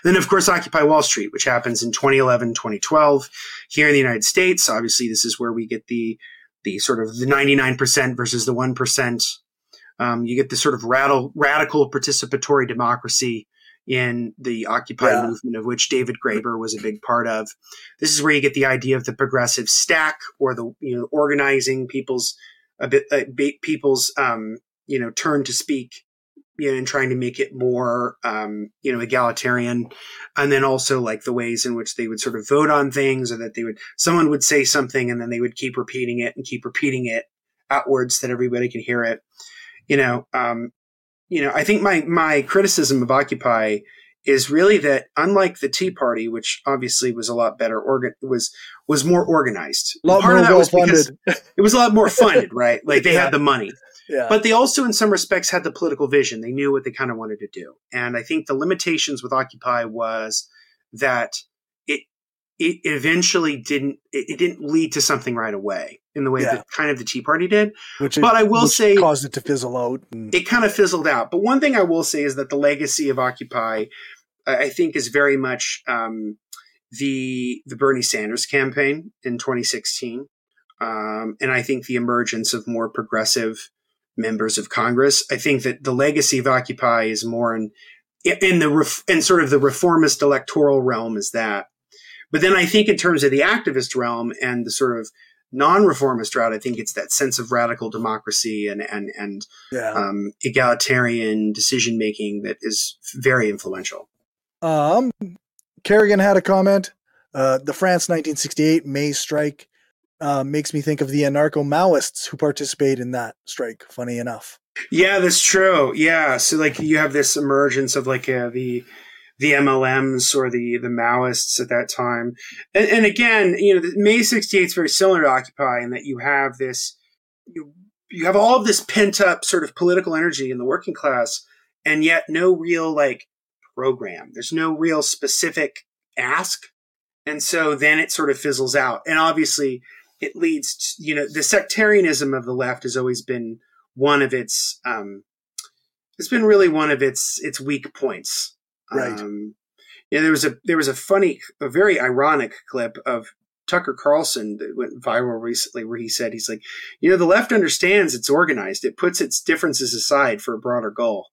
Speaker 1: then, of course, Occupy Wall Street, which happens in 2011, 2012 here in the United States. Obviously, this is where we get the the sort of the 99% versus the 1%. Um, you get the sort of radical, radical participatory democracy in the Occupy yeah. movement, of which David Graeber was a big part of. This is where you get the idea of the progressive stack or the you know organizing people's a bit people's um, you know turn to speak you know, and trying to make it more, um, you know, egalitarian. And then also like the ways in which they would sort of vote on things or that they would, someone would say something and then they would keep repeating it and keep repeating it outwards that everybody could hear it. You know, um, you know, I think my, my criticism of Occupy is really that unlike the Tea Party, which obviously was a lot better organ was was more organized.
Speaker 2: A lot Part more that was funded.
Speaker 1: it was a lot more funded, right? Like they yeah. had the money. Yeah. But they also, in some respects, had the political vision. They knew what they kind of wanted to do. And I think the limitations with Occupy was that it it eventually didn't it, it didn't lead to something right away in the way yeah. that kind of the Tea Party did. Which but it, I will say
Speaker 2: caused it to fizzle out.
Speaker 1: And- it kind of fizzled out. But one thing I will say is that the legacy of Occupy, I think, is very much um, the the Bernie Sanders campaign in 2016. Um, and I think the emergence of more progressive members of Congress. I think that the legacy of Occupy is more in in the ref, in sort of the reformist electoral realm is that. But then I think in terms of the activist realm and the sort of non-reformist route, I think it's that sense of radical democracy and and and yeah. um, egalitarian decision making that is very influential.
Speaker 2: Um, Kerrigan had a comment. Uh, the France 1968 May strike uh, makes me think of the anarcho Maoists who participate in that strike. Funny enough.
Speaker 1: Yeah, that's true. Yeah, so like you have this emergence of like uh, the the MLMs or the the Maoists at that time, and, and again, you know, May '68 is very similar to Occupy in that you have this you you have all of this pent up sort of political energy in the working class, and yet no real like program. There's no real specific ask, and so then it sort of fizzles out. And obviously, it leads to, you know the sectarianism of the left has always been one of its um, it's been really one of its its weak points.
Speaker 2: Right. Um,
Speaker 1: yeah, there was a there was a funny, a very ironic clip of Tucker Carlson that went viral recently, where he said he's like, you know, the left understands it's organized. It puts its differences aside for a broader goal.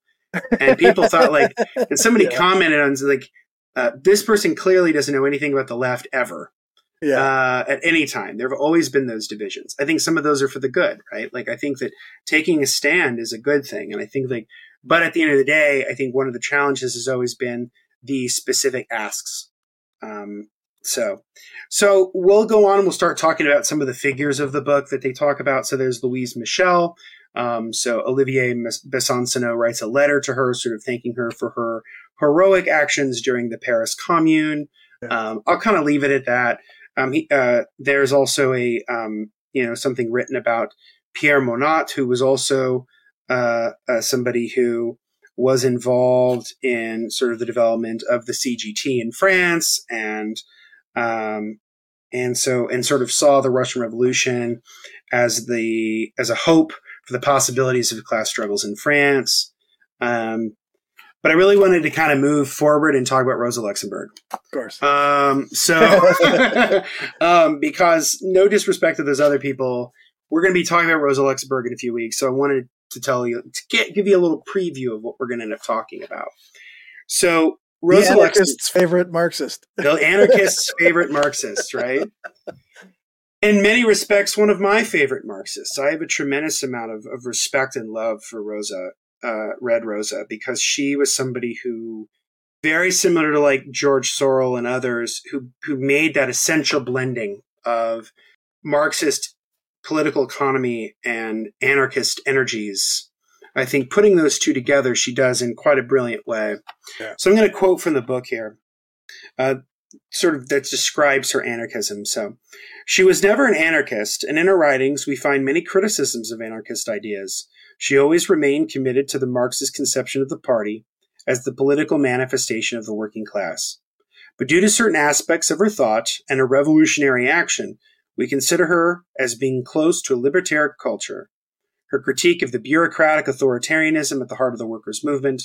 Speaker 1: And people thought like, and somebody yeah. commented on like, uh, this person clearly doesn't know anything about the left ever yeah. Uh, at any time. There have always been those divisions. I think some of those are for the good, right? Like I think that taking a stand is a good thing, and I think like, but at the end of the day, I think one of the challenges has always been the specific asks. Um, so, so we'll go on and we'll start talking about some of the figures of the book that they talk about. So there's Louise Michel. Um, so Olivier Besancenot writes a letter to her, sort of thanking her for her heroic actions during the Paris Commune. Um, I'll kind of leave it at that. Um, he, uh, there's also a um, you know something written about Pierre Monatte, who was also uh, uh, somebody who was involved in sort of the development of the CGT in France, and um, and so and sort of saw the Russian Revolution as the as a hope for the possibilities of class struggles in France. Um, but I really wanted to kind of move forward and talk about Rosa Luxemburg.
Speaker 2: Of course.
Speaker 1: Um, so, um, because no disrespect to those other people, we're going to be talking about Rosa Luxemburg in a few weeks, so I wanted to tell you to get, give you a little preview of what we're going to end up talking about. So
Speaker 2: Rosa the anarchist's favorite Marxist,
Speaker 1: the anarchist's favorite Marxist, right? In many respects, one of my favorite Marxists. I have a tremendous amount of, of respect and love for Rosa, uh, Red Rosa, because she was somebody who, very similar to like George Sorel and others, who who made that essential blending of Marxist political economy and anarchist energies. I think putting those two together, she does in quite a brilliant way. Yeah. So I'm going to quote from the book here, uh, sort of that describes her anarchism. So she was never an anarchist, and in her writings, we find many criticisms of anarchist ideas. She always remained committed to the Marxist conception of the party as the political manifestation of the working class. But due to certain aspects of her thought and her revolutionary action, we consider her as being close to a libertarian culture. Her critique of the bureaucratic authoritarianism at the heart of the workers' movement,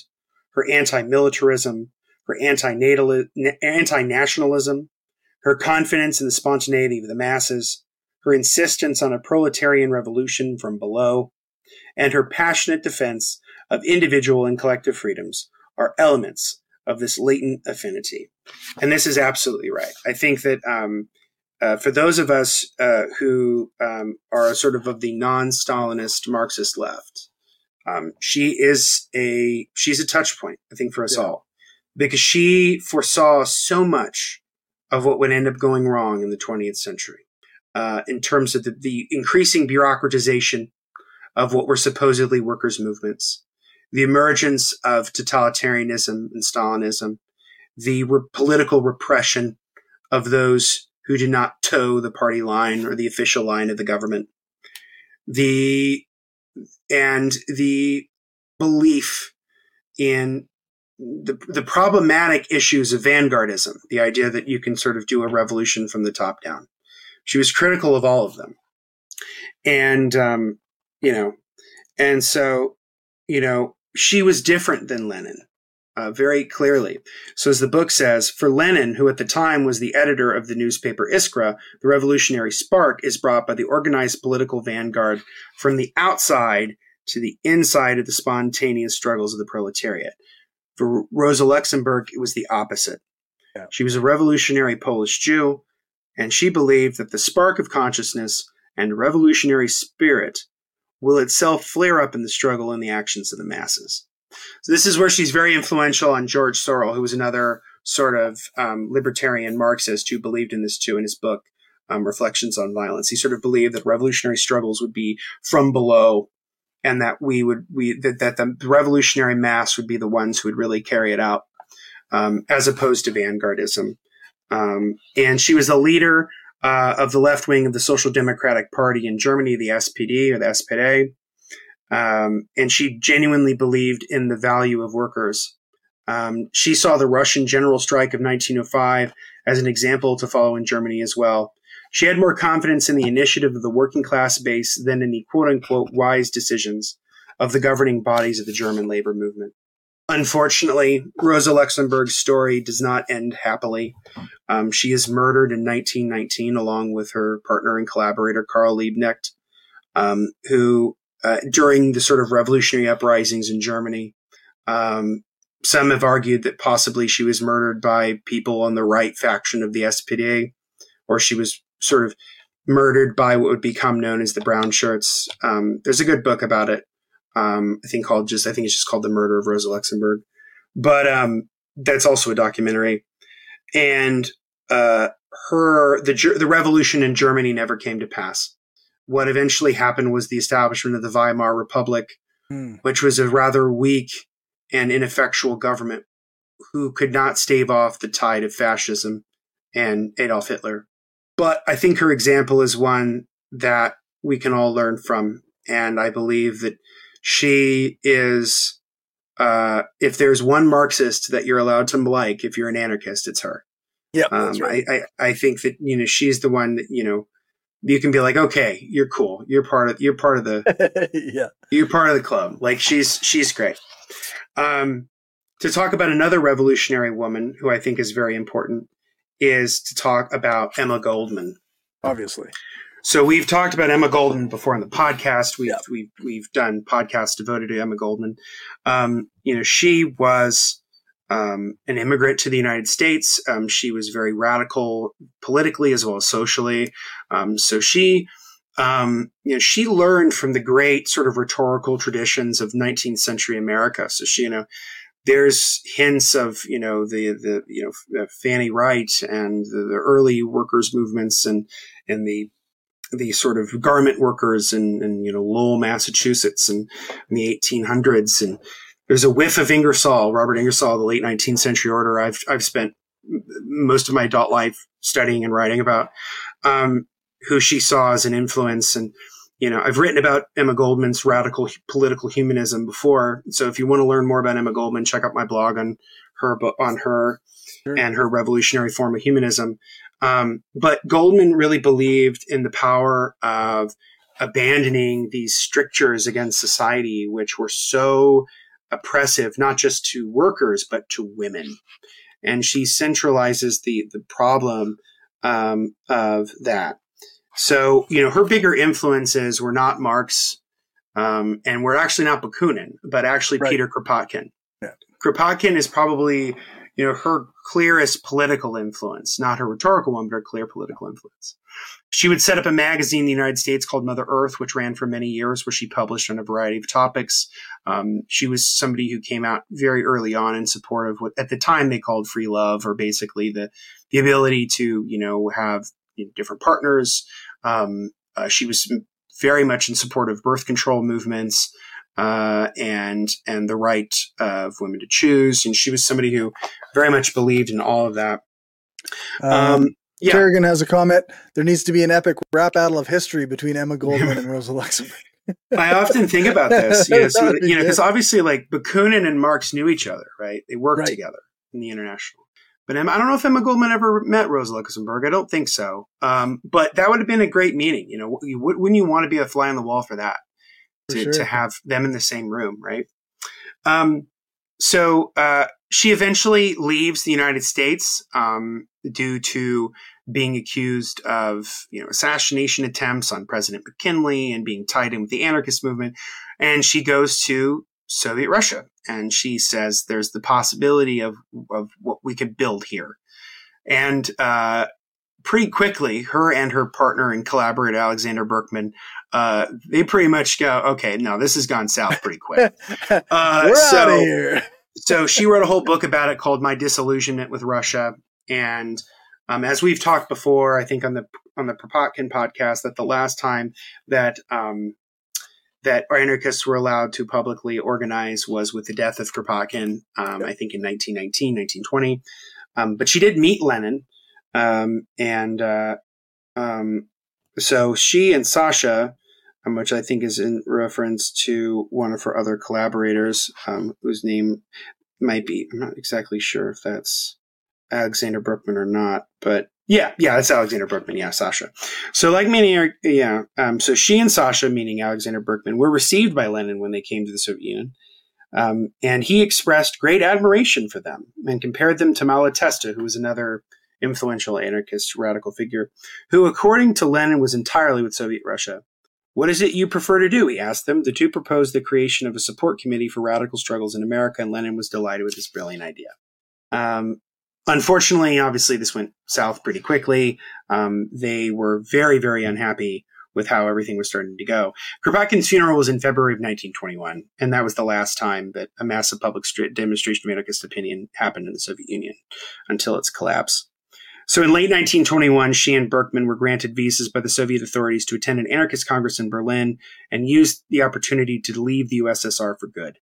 Speaker 1: her anti militarism, her anti nationalism, her confidence in the spontaneity of the masses, her insistence on a proletarian revolution from below, and her passionate defense of individual and collective freedoms are elements of this latent affinity. And this is absolutely right. I think that um, uh, for those of us uh, who um, are sort of of the non-Stalinist Marxist left, um, she is a she's a touch point, I think, for us yeah. all, because she foresaw so much of what would end up going wrong in the 20th century, uh, in terms of the, the increasing bureaucratization of what were supposedly workers' movements, the emergence of totalitarianism and Stalinism, the re- political repression of those who did not toe the party line or the official line of the government. The and the belief in the, the problematic issues of vanguardism, the idea that you can sort of do a revolution from the top down. She was critical of all of them. And, um, you know, and so, you know, she was different than Lenin uh, very clearly. So, as the book says, for Lenin, who at the time was the editor of the newspaper Iskra, the revolutionary spark is brought by the organized political vanguard from the outside to the inside of the spontaneous struggles of the proletariat. For Rosa Luxemburg, it was the opposite. Yeah. She was a revolutionary Polish Jew, and she believed that the spark of consciousness and revolutionary spirit will itself flare up in the struggle and the actions of the masses. So this is where she's very influential on George Sorel, who was another sort of um, libertarian Marxist who believed in this too in his book, um, Reflections on Violence. He sort of believed that revolutionary struggles would be from below and that we would, we, that, that the revolutionary mass would be the ones who would really carry it out, um, as opposed to vanguardism. Um, and she was a leader uh, of the left wing of the Social Democratic Party in Germany, the SPD or the SPD. Um, and she genuinely believed in the value of workers. Um, she saw the Russian general strike of 1905 as an example to follow in Germany as well. She had more confidence in the initiative of the working class base than in the quote unquote wise decisions of the governing bodies of the German labor movement. Unfortunately, Rosa Luxemburg's story does not end happily. Um, she is murdered in 1919 along with her partner and collaborator Karl Liebknecht, um, who uh, during the sort of revolutionary uprisings in Germany. Um, some have argued that possibly she was murdered by people on the right faction of the SPD, or she was sort of murdered by what would become known as the brown shirts. Um, there's a good book about it. Um, I think called just I think it's just called The Murder of Rosa Luxemburg, but um, that's also a documentary. And uh, her the the revolution in Germany never came to pass what eventually happened was the establishment of the Weimar Republic, hmm. which was a rather weak and ineffectual government who could not stave off the tide of fascism and Adolf Hitler. But I think her example is one that we can all learn from. And I believe that she is, uh, if there's one Marxist that you're allowed to like, if you're an anarchist, it's her.
Speaker 2: Yeah, um, right.
Speaker 1: I, I, I think that, you know, she's the one that, you know, you can be like, okay, you're cool. You're part of you're part of
Speaker 2: the yeah.
Speaker 1: You're part of the club. Like she's she's great. Um, to talk about another revolutionary woman who I think is very important is to talk about Emma Goldman.
Speaker 2: Obviously.
Speaker 1: So we've talked about Emma Goldman before on the podcast. We've we've we've done podcasts devoted to Emma Goldman. Um, you know, she was um, an immigrant to the United States. Um, she was very radical politically as well as socially. Um, so she, um, you know, she learned from the great sort of rhetorical traditions of 19th century America. So she, you know, there's hints of you know the the you know Fanny Wright and the, the early workers movements and and the the sort of garment workers in, in you know Lowell, Massachusetts, and in the 1800s, and there's a whiff of Ingersoll, Robert Ingersoll, the late 19th century order. I've I've spent most of my adult life studying and writing about um, who she saw as an influence, and you know I've written about Emma Goldman's radical political humanism before. So if you want to learn more about Emma Goldman, check out my blog on her on her sure. and her revolutionary form of humanism. Um, but Goldman really believed in the power of abandoning these strictures against society, which were so oppressive, not just to workers, but to women. And she centralizes the, the problem um, of that. So, you know, her bigger influences were not Marx um, and were actually not Bakunin, but actually right. Peter Kropotkin. Yeah. Kropotkin is probably you know, her clearest political influence, not her rhetorical one, but her clear political influence. She would set up a magazine in the United States called Mother Earth, which ran for many years, where she published on a variety of topics. Um, she was somebody who came out very early on in support of what at the time they called free love, or basically the the ability to you know have you know, different partners. Um, uh, she was very much in support of birth control movements uh, and and the right of women to choose. And she was somebody who very much believed in all of that.
Speaker 2: Um, um, yeah. Kerrigan has a comment. There needs to be an epic rap battle of history between Emma Goldman and Rosa Luxemburg.
Speaker 1: I often think about this, yes, you know, because obviously, like Bakunin and Marx knew each other, right? They worked right. together in the international. But Emma, I don't know if Emma Goldman ever met Rosa Luxemburg. I don't think so. Um, but that would have been a great meeting. You know, wouldn't you want to be a fly on the wall for that? to, sure. to have them in the same room, right? Um, so uh, she eventually leaves the United States um, due to being accused of you know assassination attempts on President McKinley and being tied in with the anarchist movement, and she goes to Soviet Russia and she says there's the possibility of of what we could build here, and uh, pretty quickly, her and her partner and collaborator Alexander Berkman uh, they pretty much go, okay, no, this has gone south pretty quick.
Speaker 2: Uh, We're so, out of here.
Speaker 1: so she wrote a whole book about it called My Disillusionment with Russia. And um, as we've talked before, I think on the on the Kropotkin podcast, that the last time that um, that anarchists were allowed to publicly organize was with the death of Kropotkin, um, I think in 1919, 1920. Um, but she did meet Lenin, um, and uh, um, so she and Sasha um, which I think is in reference to one of her other collaborators, um, whose name might be, I'm not exactly sure if that's Alexander Berkman or not, but yeah, yeah, it's Alexander Berkman. Yeah, Sasha. So, like many, yeah, um, so she and Sasha, meaning Alexander Berkman, were received by Lenin when they came to the Soviet Union. Um, and he expressed great admiration for them and compared them to Malatesta, who was another influential anarchist radical figure, who, according to Lenin, was entirely with Soviet Russia. What is it you prefer to do? He asked them. The two proposed the creation of a support committee for radical struggles in America, and Lenin was delighted with this brilliant idea. Um, unfortunately, obviously, this went south pretty quickly. Um, they were very, very unhappy with how everything was starting to go. Kropotkin's funeral was in February of 1921, and that was the last time that a massive public demonstration of anarchist opinion happened in the Soviet Union until its collapse. So in late 1921, she and Berkman were granted visas by the Soviet authorities to attend an anarchist congress in Berlin and used the opportunity to leave the USSR for good.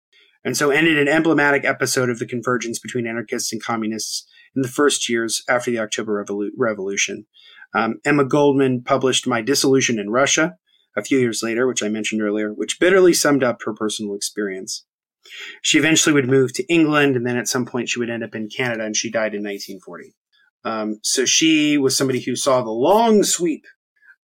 Speaker 1: And so ended an emblematic episode of the convergence between anarchists and communists in the first years after the October Revolu- Revolution. Um, Emma Goldman published My Disillusion in Russia a few years later, which I mentioned earlier, which bitterly summed up her personal experience. She eventually would move to England, and then at some point she would end up in Canada, and she died in 1940. Um, so she was somebody who saw the long sweep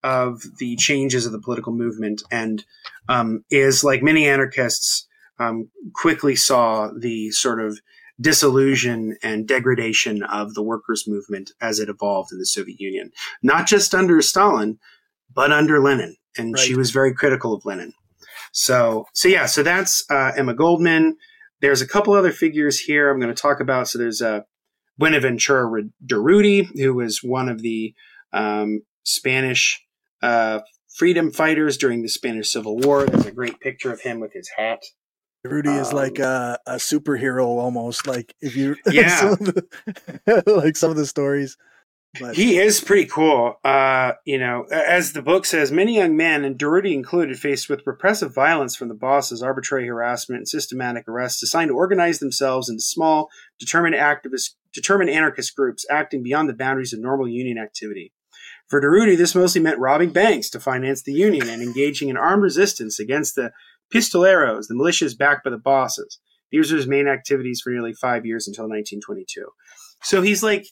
Speaker 1: of the changes of the political movement and um, is, like many anarchists, um, quickly saw the sort of disillusion and degradation of the workers' movement as it evolved in the Soviet Union, not just under Stalin, but under Lenin, and
Speaker 2: Right.
Speaker 1: she was very critical of Lenin. So, so yeah, so that's uh, Emma Goldman. There's a couple other figures here I'm going to talk about. So there's uh, Buenaventura Durruti, who was one of the um, Spanish uh, freedom fighters during the Spanish Civil War. There's a great picture of him with his hat.
Speaker 2: Rudy is like
Speaker 1: Um,
Speaker 2: a, a superhero almost. Like if you,
Speaker 1: Yeah.
Speaker 2: some the, like some of the stories. But
Speaker 1: He is pretty cool. Uh, you know, as the book says, many young men, and Durruti included, faced with repressive violence from the bosses, arbitrary harassment, and systematic arrests, assigned to organize themselves into small, determined activist, determined anarchist groups, acting beyond the boundaries of normal union activity. For Durruti, this mostly meant robbing banks to finance the union and engaging in armed resistance against the pistoleros, the militias backed by the bosses. These were his main activities for nearly five years until 1922. So he's like,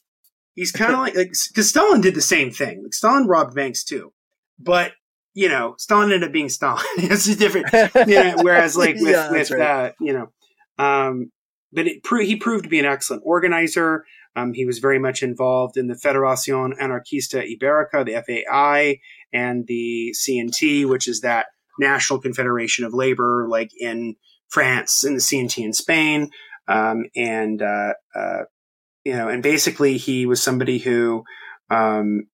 Speaker 1: he's kind of like, like, because Stalin did the same thing. Like Stalin robbed banks too, but you know, Stalin ended up being Stalin. it's a different, you know, whereas like with,
Speaker 2: Yeah,
Speaker 1: with
Speaker 2: right.
Speaker 1: uh, you know, um, but it pro- he proved to be an excellent organizer. Um, he was very much involved in the Federación Anarquista Ibérica, the FAI, and the CNT, which is that National Confederation of Labor, like in France, and the CNT in Spain, um, and uh, uh, you know, and basically he was somebody who um,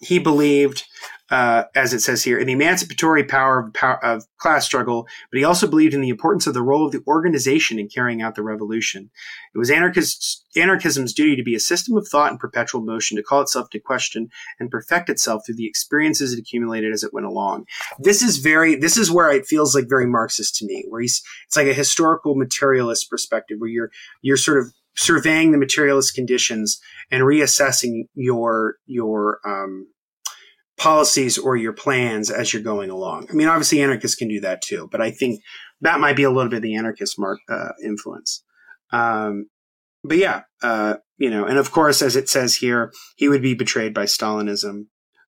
Speaker 1: he believed, uh, as it says here, in the emancipatory power of, power of class struggle, but he also believed in the importance of the role of the organization in carrying out the revolution. It was anarchism's duty to be a system of thought in perpetual motion, to call itself to question and perfect itself through the experiences it accumulated as it went along. This is very, this is where it feels like very Marxist to me, where he's, it's like a historical materialist perspective, where you're, you're sort of surveying the materialist conditions and reassessing your, your, um, policies or your plans as you're going along. I mean, obviously anarchists can do that too, but I think that might be a little bit of the anarchist mark, uh, influence. Um, but yeah, uh, you know, and of course, as it says here, he would be betrayed by Stalinism.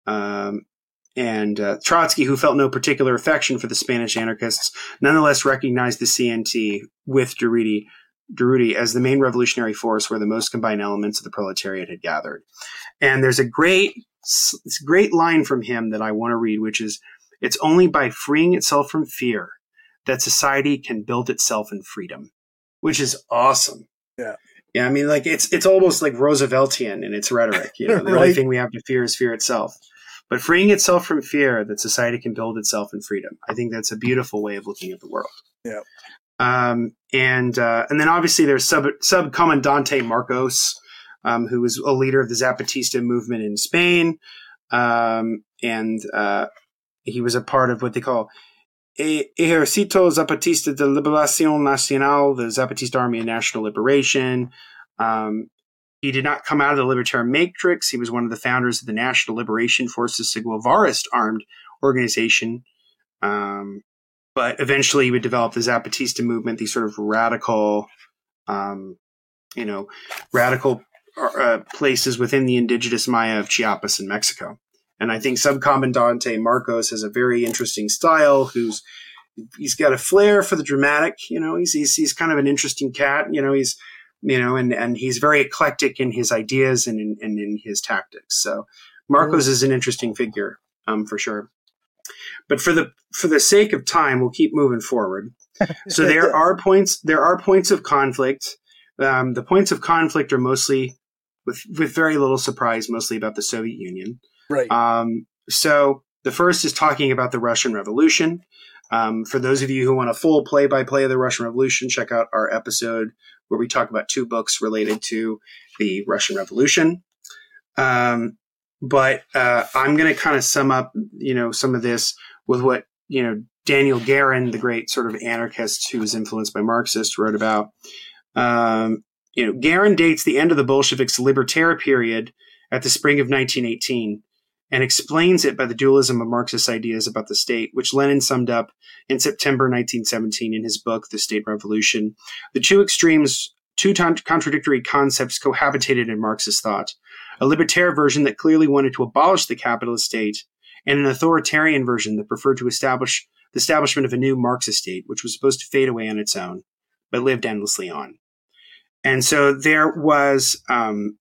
Speaker 1: Um, and uh, Trotsky, who felt no particular affection for the Spanish anarchists, nonetheless recognized the CNT with Durruti, Durruti as the main revolutionary force where the most combined elements of the proletariat had gathered. And there's a great, s- great line from him that I want to read, which is, "It's only by freeing itself from fear that society can build itself in freedom," which is awesome.
Speaker 2: Yeah.
Speaker 1: Yeah, I mean, like it's it's almost like Rooseveltian in its rhetoric. You know, the only thing we have to fear is fear itself. But freeing itself from fear that society can build itself in freedom. I think that's a beautiful way of looking at the world.
Speaker 2: Yeah.
Speaker 1: Um, and uh, and then obviously there's sub subcomandante Marcos, um, who was a leader of the Zapatista movement in Spain, um, and uh, he was a part of what they call Ejército Zapatista de Liberación Nacional, the Zapatista Army of National Liberation. Um, he did not come out of the libertarian matrix. He was one of the founders of the National Liberation Forces, a armed organization. Um, but eventually he would develop the Zapatista movement, these sort of radical, um, you know, radical uh, places within the indigenous Maya of Chiapas in Mexico. And I think Subcomandante Marcos has a very interesting style. Who's he's got a flair for the dramatic. You know, he's he's, he's kind of an interesting cat. You know, he's you know, and and he's very eclectic in his ideas and in, and in his tactics. So Marcos is an interesting figure, um, for sure. But for the for the sake of time, we'll keep moving forward. So there are points there are points of conflict. Um, the points of conflict are mostly, with with very little surprise, mostly about the Soviet Union.
Speaker 2: right.
Speaker 1: Um, so the first is talking about the Russian Revolution. Um, for those of you who want a full play by play of the Russian Revolution, check out our episode where we talk about two books related to the Russian Revolution. Um, but uh, I'm going to kind of sum up, you know, some of this with what you know Daniel Guerin, the great sort of anarchist who was influenced by Marxists, wrote about. Um, you know, Guerin dates the end of the Bolsheviks' libertarian period at the spring of 1918 and explains it by the dualism of Marxist ideas about the state, which Lenin summed up in September 1917 in his book, The State Revolution. The two extremes, two contradictory concepts cohabitated in Marxist thought a libertarian version that clearly wanted to abolish the capitalist state, and an authoritarian version that preferred to establish the establishment of a new Marxist state, which was supposed to fade away on its own, but lived endlessly on. And so there was, um,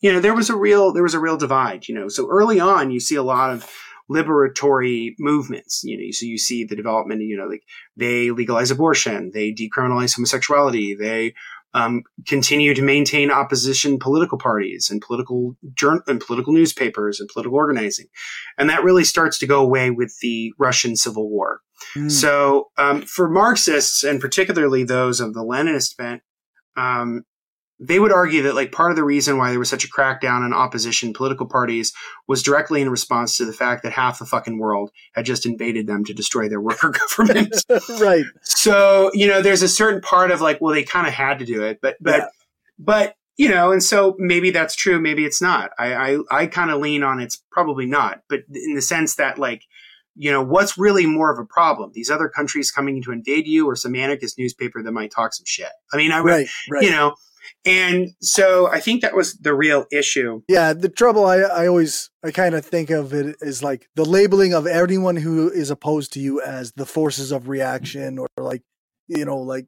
Speaker 1: you know, there was a real there was a real divide. You know, so early on, you see a lot of liberatory movements. You know, so you see the development. You know, like they legalize abortion, they decriminalize homosexuality, they um, continue to maintain opposition political parties and political journal and political newspapers and political organizing, and that really starts to go away with the Russian Civil War. Mm. So, um, for Marxists and particularly those of the Leninist bent, um, they would argue that like part of the reason why there was such a crackdown on opposition political parties was directly in response to the fact that half the fucking world had just invaded them to destroy their worker government.
Speaker 2: right.
Speaker 1: So, you know, there's a certain part of like, well, they kind of had to do it, but, but, yeah. but, you know, and so maybe that's true, maybe it's not. I, I, I kind of lean on it's probably not, but in the sense that like, you know, what's really more of a problem? These other countries coming to invade you or some anarchist newspaper that might talk some shit. I mean, I would, right, right. you know, and so I think that was the real issue.
Speaker 2: Yeah, the trouble I, I always I kind of think of it is like the labeling of anyone who is opposed to you as the forces of reaction or like you know like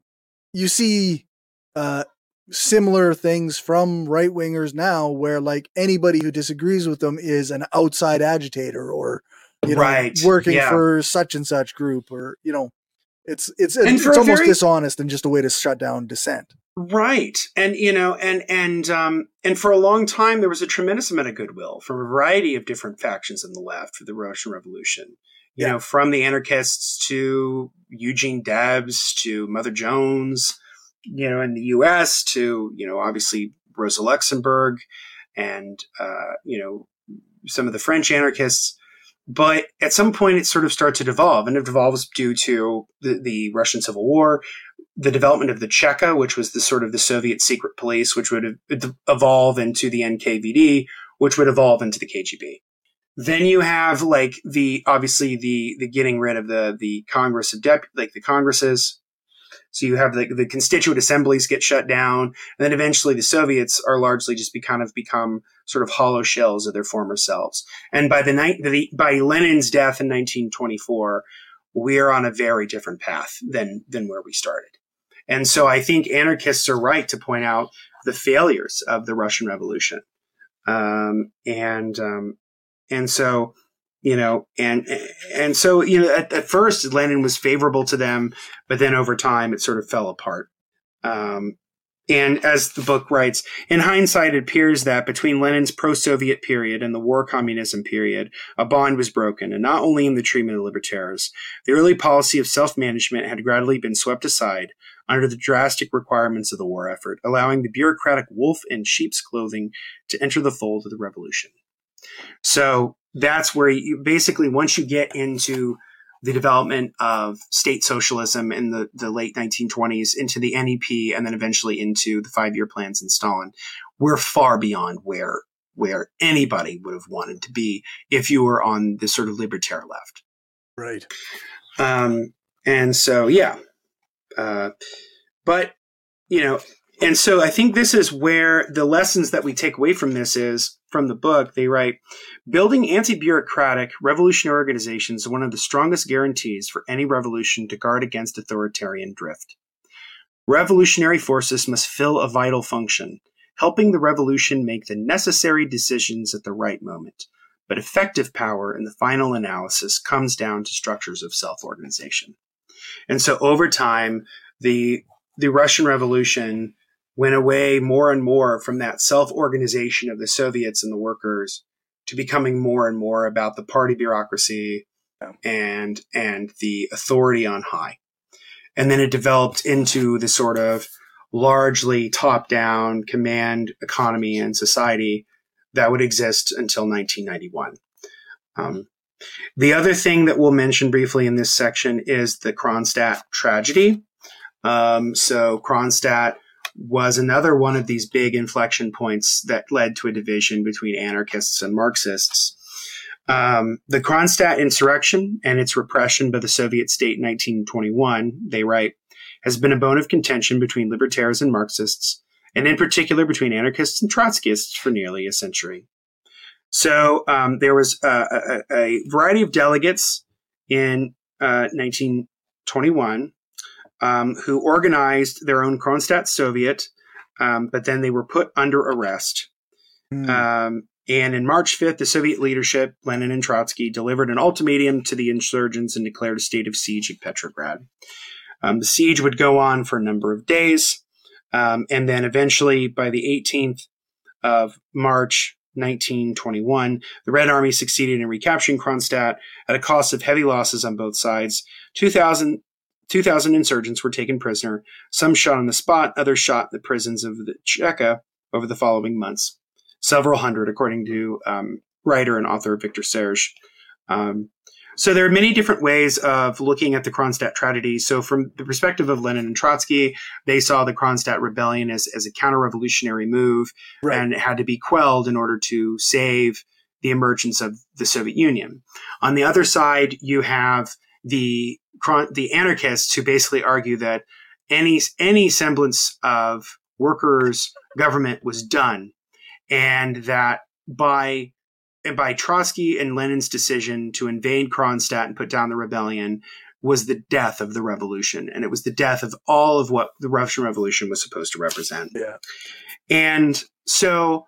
Speaker 2: you see uh similar things from right wingers now where like anybody who disagrees with them is an outside agitator or you know right. working yeah. for such and such group or you know it's it's it's, it's almost very, dishonest and just a way to shut down dissent
Speaker 1: Right. And, you know, and, and, um, and for a long time, there was a tremendous amount of goodwill from a variety of different factions in the left for the Russian Revolution. You yeah. know, from the anarchists to Eugene Debs to Mother Jones, you know, in the US to, you know, obviously Rosa Luxemburg and, uh, you know, some of the French anarchists. But at some point, it sort of starts to devolve, and it devolves due to the, the Russian Civil War, the development of the Cheka, which was the sort of the Soviet secret police, which would evolve into the NKVD, which would evolve into the KGB. Then you have like the obviously the the getting rid of the the Congress of Dep like the Congresses. So you have the, the constituent assemblies get shut down, and then eventually the Soviets are largely just be kind of become sort of hollow shells of their former selves. And by the night the, by Lenin's death in 1924, we are on a very different path than than where we started. And so I think anarchists are right to point out the failures of the Russian Revolution. Um, and, um, and so, you know, and, and so, you know, at, at, first Lenin was favorable to them, but then over time it sort of fell apart. Um, and as the book writes, in hindsight, it appears that between Lenin's pro Soviet period and the war communism period, a bond was broken, and not only in the treatment of libertarians. The early policy of self management had gradually been swept aside, under the drastic requirements of the war effort, allowing the bureaucratic wolf in sheep's clothing to enter the fold of the revolution. So that's where you basically, once you get into the development of state socialism in the, the late 1920s into the NEP and then eventually into the five year plans in Stalin, we're far beyond where where anybody would have wanted to be if you were on the sort of libertarian left.
Speaker 2: Right.
Speaker 1: Um, and so, yeah, uh, but, you know, and so I think this is where the lessons that we take away from this is from the book. They write building anti bureaucratic revolutionary organizations is one of the strongest guarantees for any revolution to guard against authoritarian drift. Revolutionary forces must fill a vital function, helping the revolution make the necessary decisions at the right moment. But effective power in the final analysis comes down to structures of self organization. And so over time, the the Russian Revolution went away more and more from that self organization of the Soviets and the workers to becoming more and more about the party bureaucracy and and the authority on high. And then it developed into the sort of largely top down command economy and society that would exist until 1991. Um, the other thing that we'll mention briefly in this section is the Kronstadt tragedy. Um, so Kronstadt was another one of these big inflection points that led to a division between anarchists and Marxists. Um, the Kronstadt insurrection and its repression by the Soviet state in 1921, they write, has been a bone of contention between libertarians and Marxists, and in particular between anarchists and Trotskyists for nearly a century. So um, there was a, a, a, variety of delegates in uh, 1921 um, who organized their own Kronstadt Soviet, um, but then they were put under arrest. Mm. And in March 5th, the Soviet leadership, Lenin and Trotsky, delivered an ultimatum to the insurgents and declared a state of siege at Petrograd. Um, the siege would go on for a number of days. Um, and then eventually, by the 18th of March 1921, the Red Army succeeded in recapturing Kronstadt at a cost of heavy losses on both sides. 2,000, 2,000 insurgents were taken prisoner, some shot on the spot, others shot in the prisons of the Cheka over the following months. Several hundred, according to um, writer and author Victor Serge. Um, so there are many different ways of looking at the Kronstadt tragedy. So from the perspective of Lenin and Trotsky, they saw the Kronstadt rebellion as, as a counter-revolutionary move right. and it had to be quelled in order to save the emergence of the Soviet Union. On the other side, you have the the anarchists who basically argue that any any semblance of workers government was done and that by and by Trotsky and Lenin's decision to invade Kronstadt and put down the rebellion was the death of the revolution. And it was the death of all of what the Russian Revolution was supposed to represent.
Speaker 2: Yeah.
Speaker 1: And so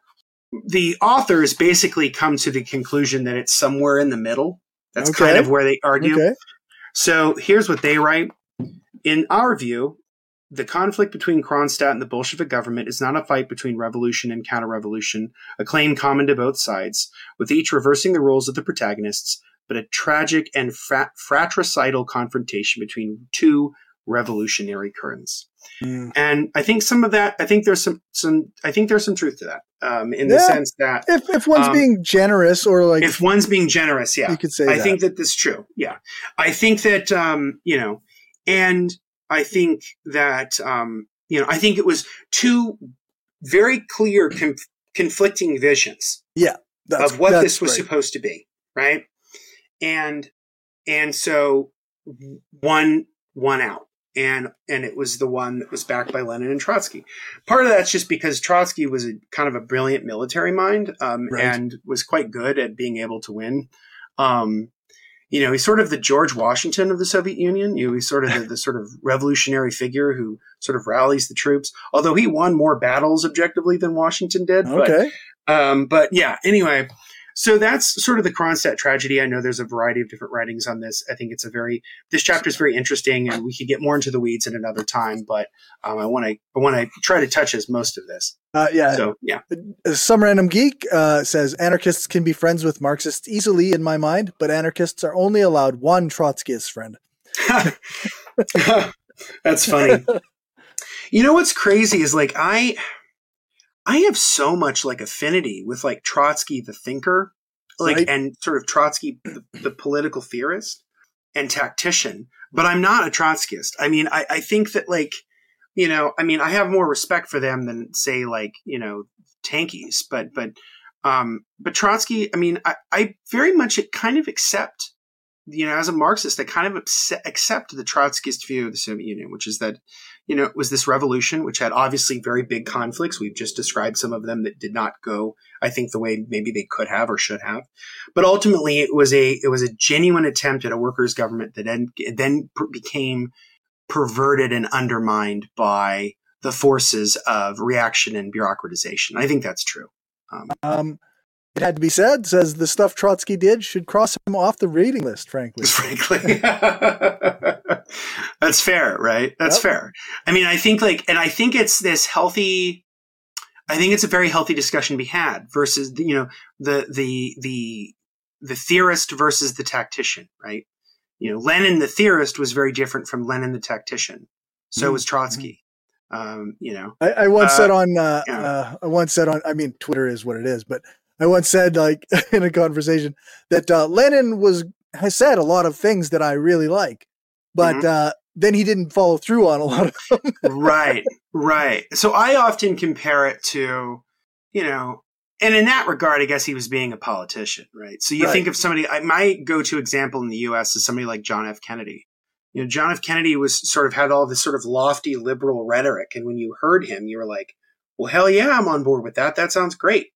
Speaker 1: the authors basically come to the conclusion that it's somewhere in the middle. That's okay. kind of where they argue. Okay. So here's what they write. In our view, the conflict between Kronstadt and the Bolshevik government is not a fight between revolution and counter-revolution, a claim common to both sides, with each reversing the roles of the protagonists, but a tragic and fratricidal confrontation between two revolutionary currents. Mm. And I think some of that, I think there's some, some, I think there's some truth to that, um, in yeah, the sense that
Speaker 2: if, if one's um, being generous or like,
Speaker 1: if one's being generous, yeah,
Speaker 2: you could say,
Speaker 1: I
Speaker 2: that.
Speaker 1: think that this is true. Yeah. I think that, um, you know, and I think that um, you know I think it was two very clear conflicting visions.
Speaker 2: Yeah,
Speaker 1: of what this was great. supposed to be, right? And and so one one out, and and it was the one that was backed by Lenin and Trotsky. Part of that's just because Trotsky was a kind of a brilliant military mind, um, right. and was quite good at being able to win. Um, you know, he's sort of the George Washington of the Soviet Union. You know, he's sort of the, the, sort of revolutionary figure who sort of rallies the troops. Although he won more battles objectively than Washington did.
Speaker 2: Okay.
Speaker 1: But, um, but yeah. Anyway, so that's sort of the Kronstadt tragedy. I know there's a variety of different writings on this. I think it's a very this chapter is very interesting, and we could get more into the weeds at another time. But um, I want to I want to try to touch as most of this.
Speaker 2: Uh, yeah.
Speaker 1: So yeah.
Speaker 2: Uh, Some random geek uh, says anarchists can be friends with Marxists easily, in my mind, but anarchists are only allowed one Trotskyist friend.
Speaker 1: That's funny. you know what's crazy is like I I have so much like affinity with like Trotsky the thinker, like right. and sort of Trotsky the, the, political theorist and tactician, but I'm not a Trotskyist. I mean, I, I think that like, you know, I mean, I have more respect for them than say like, you know, tankies, but but um but Trotsky, I mean, I, I very much kind of accept you know, as a Marxist, I kind of accept the Trotskyist view of the Soviet Union, which is that, you know, it was this revolution which had obviously very big conflicts. We've just described some of them that did not go, I think, the way maybe they could have or should have. But ultimately, it was a it was a genuine attempt at a workers' government that then then became perverted and undermined by the forces of reaction and bureaucratization. I think that's true.
Speaker 2: Um, um, it had to be said, says the stuff Trotsky did should cross him off the reading list, frankly.
Speaker 1: Frankly. That's fair, right? That's yep. fair. I mean, I think like, and I think it's this healthy, I think it's a very healthy discussion to be had versus, you know, the, the, the, the theorist versus the tactician, right? You know, Lenin, the theorist, was very different from Lenin, the tactician. So mm-hmm. was Trotsky. Um, you know,
Speaker 2: I, I once uh, said on, uh, yeah. uh, I once said on, I mean, Twitter is what it is, but I once said, like in a conversation, that uh, Lenin was has said a lot of things that I really like, but mm-hmm. uh, then he didn't follow through on a lot of them.
Speaker 1: right, right. So I often compare it to, you know, and in that regard, I guess he was being a politician, right? So you right. think of somebody. I, my go-to example in the U.S. is somebody like John F. Kennedy. You know, John F. Kennedy was sort of had all this sort of lofty liberal rhetoric, and when you heard him, you were like, "Well, hell yeah, I'm on board with that. That sounds great."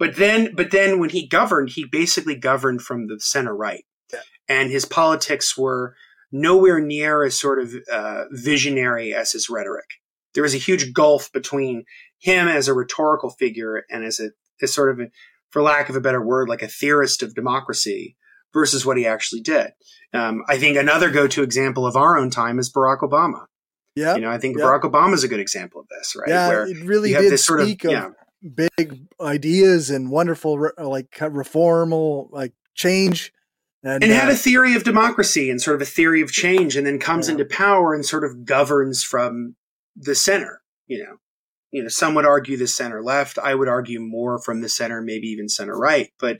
Speaker 1: But then, but then when he governed, he basically governed from the center right, yeah. and his politics were nowhere near as sort of uh, visionary as his rhetoric. There was a huge gulf between him as a rhetorical figure and as a as sort of a, for lack of a better word, like a theorist of democracy versus what he actually did. Um, I think another go-to example of our own time is Barack Obama.
Speaker 2: Yeah,
Speaker 1: you know, I think
Speaker 2: yeah.
Speaker 1: Barack Obama is a good example of this, right?
Speaker 2: Yeah,
Speaker 1: Where
Speaker 2: it really
Speaker 1: you
Speaker 2: did
Speaker 1: this sort of-
Speaker 2: of,
Speaker 1: yeah.
Speaker 2: Big ideas and wonderful, re- like reformal, like change, and,
Speaker 1: and had
Speaker 2: uh,
Speaker 1: a theory of democracy and sort of a theory of change, and then comes
Speaker 2: Yeah.
Speaker 1: into power and sort of governs from the center. You know, you know, some would argue the center left. I would argue more from the center, maybe even center right. But,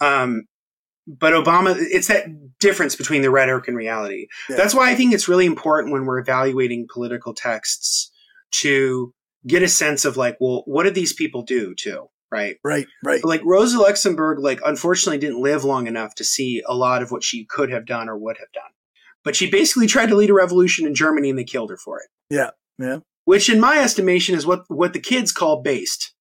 Speaker 1: um, but Obama, it's that difference between the rhetoric and reality.
Speaker 2: Yeah.
Speaker 1: That's why I think it's really important when we're evaluating political texts to get a sense of like, well, what did these people do too? Right
Speaker 2: right, right,
Speaker 1: like Rosa Luxemburg, like unfortunately didn't live long enough to see a lot of what she could have done or would have done. But she basically tried to lead a revolution in Germany and they killed her for it.
Speaker 2: Yeah, yeah.
Speaker 1: Which in my estimation is what, what the kids call based.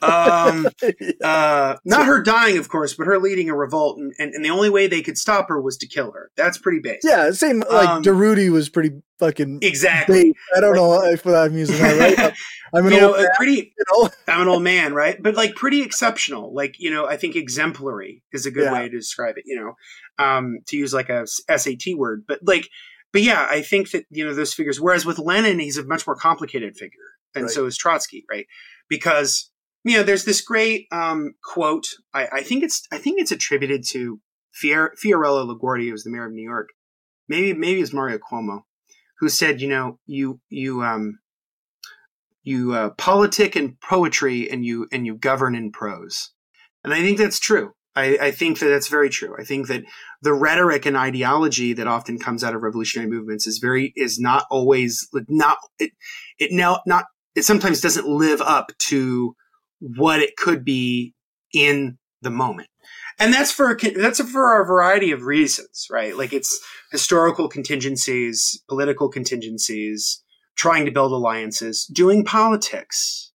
Speaker 1: Um, uh, not her dying, of course, but her leading a revolt. And, and, and the only way they could stop her was to kill her. That's pretty based.
Speaker 2: yeah, same. Like
Speaker 1: Um,
Speaker 2: Durruti was pretty fucking.
Speaker 1: Exactly.
Speaker 2: bait. I don't know if I'm using that right. but I'm an
Speaker 1: you
Speaker 2: old
Speaker 1: a
Speaker 2: man,
Speaker 1: pretty,
Speaker 2: you know.
Speaker 1: I'm an old man, right? But like pretty exceptional. Like, you know, I think exemplary is a good
Speaker 2: Yeah.
Speaker 1: way to describe it, you know, um, to use like a SAT word. But like, but yeah, I think that, you know, those figures, whereas with Lenin, he's a much more complicated figure. And
Speaker 2: Right.
Speaker 1: so is Trotsky, right? Because, you know, there's this great um, quote. I, I think it's, I think it's attributed to Fier- Fiorello LaGuardia, who was the mayor of New York. Maybe, maybe it's Mario Cuomo, who said, you know, you, you, um, you uh, politic in poetry and you and you govern in prose and i think that's true I, I think that that's very true. I think that the rhetoric and ideology that often comes out of revolutionary movements is very is not always not it it now not it sometimes doesn't live up to what it could be in the moment. And that's for that's for a variety of reasons right? Like it's historical contingencies political contingencies trying to build alliances, doing politics,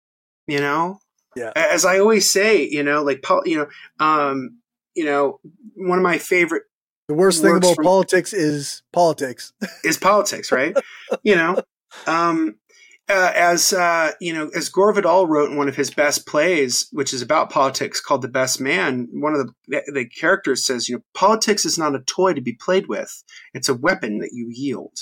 Speaker 1: you know?
Speaker 2: Yeah.
Speaker 1: As I always say, you know, like, you know, um, you know, one of my favorite
Speaker 2: The worst thing about
Speaker 1: from-
Speaker 2: politics is politics.
Speaker 1: is politics, right? you know, um, uh, as uh, you know, as Gore Vidal wrote in one of his best plays, which is about politics, called "The Best Man," one of the the characters says, "You know, politics is not a toy to be played with; it's a weapon that you yield."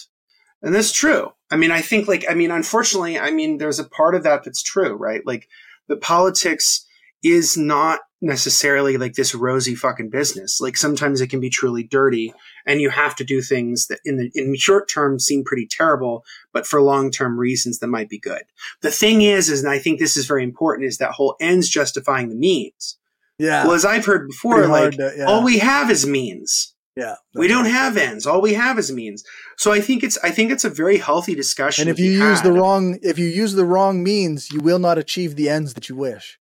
Speaker 1: And that's true. I mean, I think, like, I mean, unfortunately, I mean, there's a part of that that's true, right? Like, the politics is not necessarily like this rosy fucking business. Like, sometimes it can be truly dirty, and you have to do things that in the in short term seem pretty terrible, but for long term reasons that might be good. The thing is, is and I think this is very important, is that whole ends justifying the means.
Speaker 2: Yeah.
Speaker 1: Well, as I've heard before,
Speaker 2: Pretty
Speaker 1: like
Speaker 2: to- yeah.
Speaker 1: all we have is means.
Speaker 2: Yeah.
Speaker 1: We don't have ends. All we have is means. So I think it's I think it's a very healthy discussion.
Speaker 2: And if you
Speaker 1: be
Speaker 2: use the wrong, if you use the wrong means, you will not achieve the ends that you wish.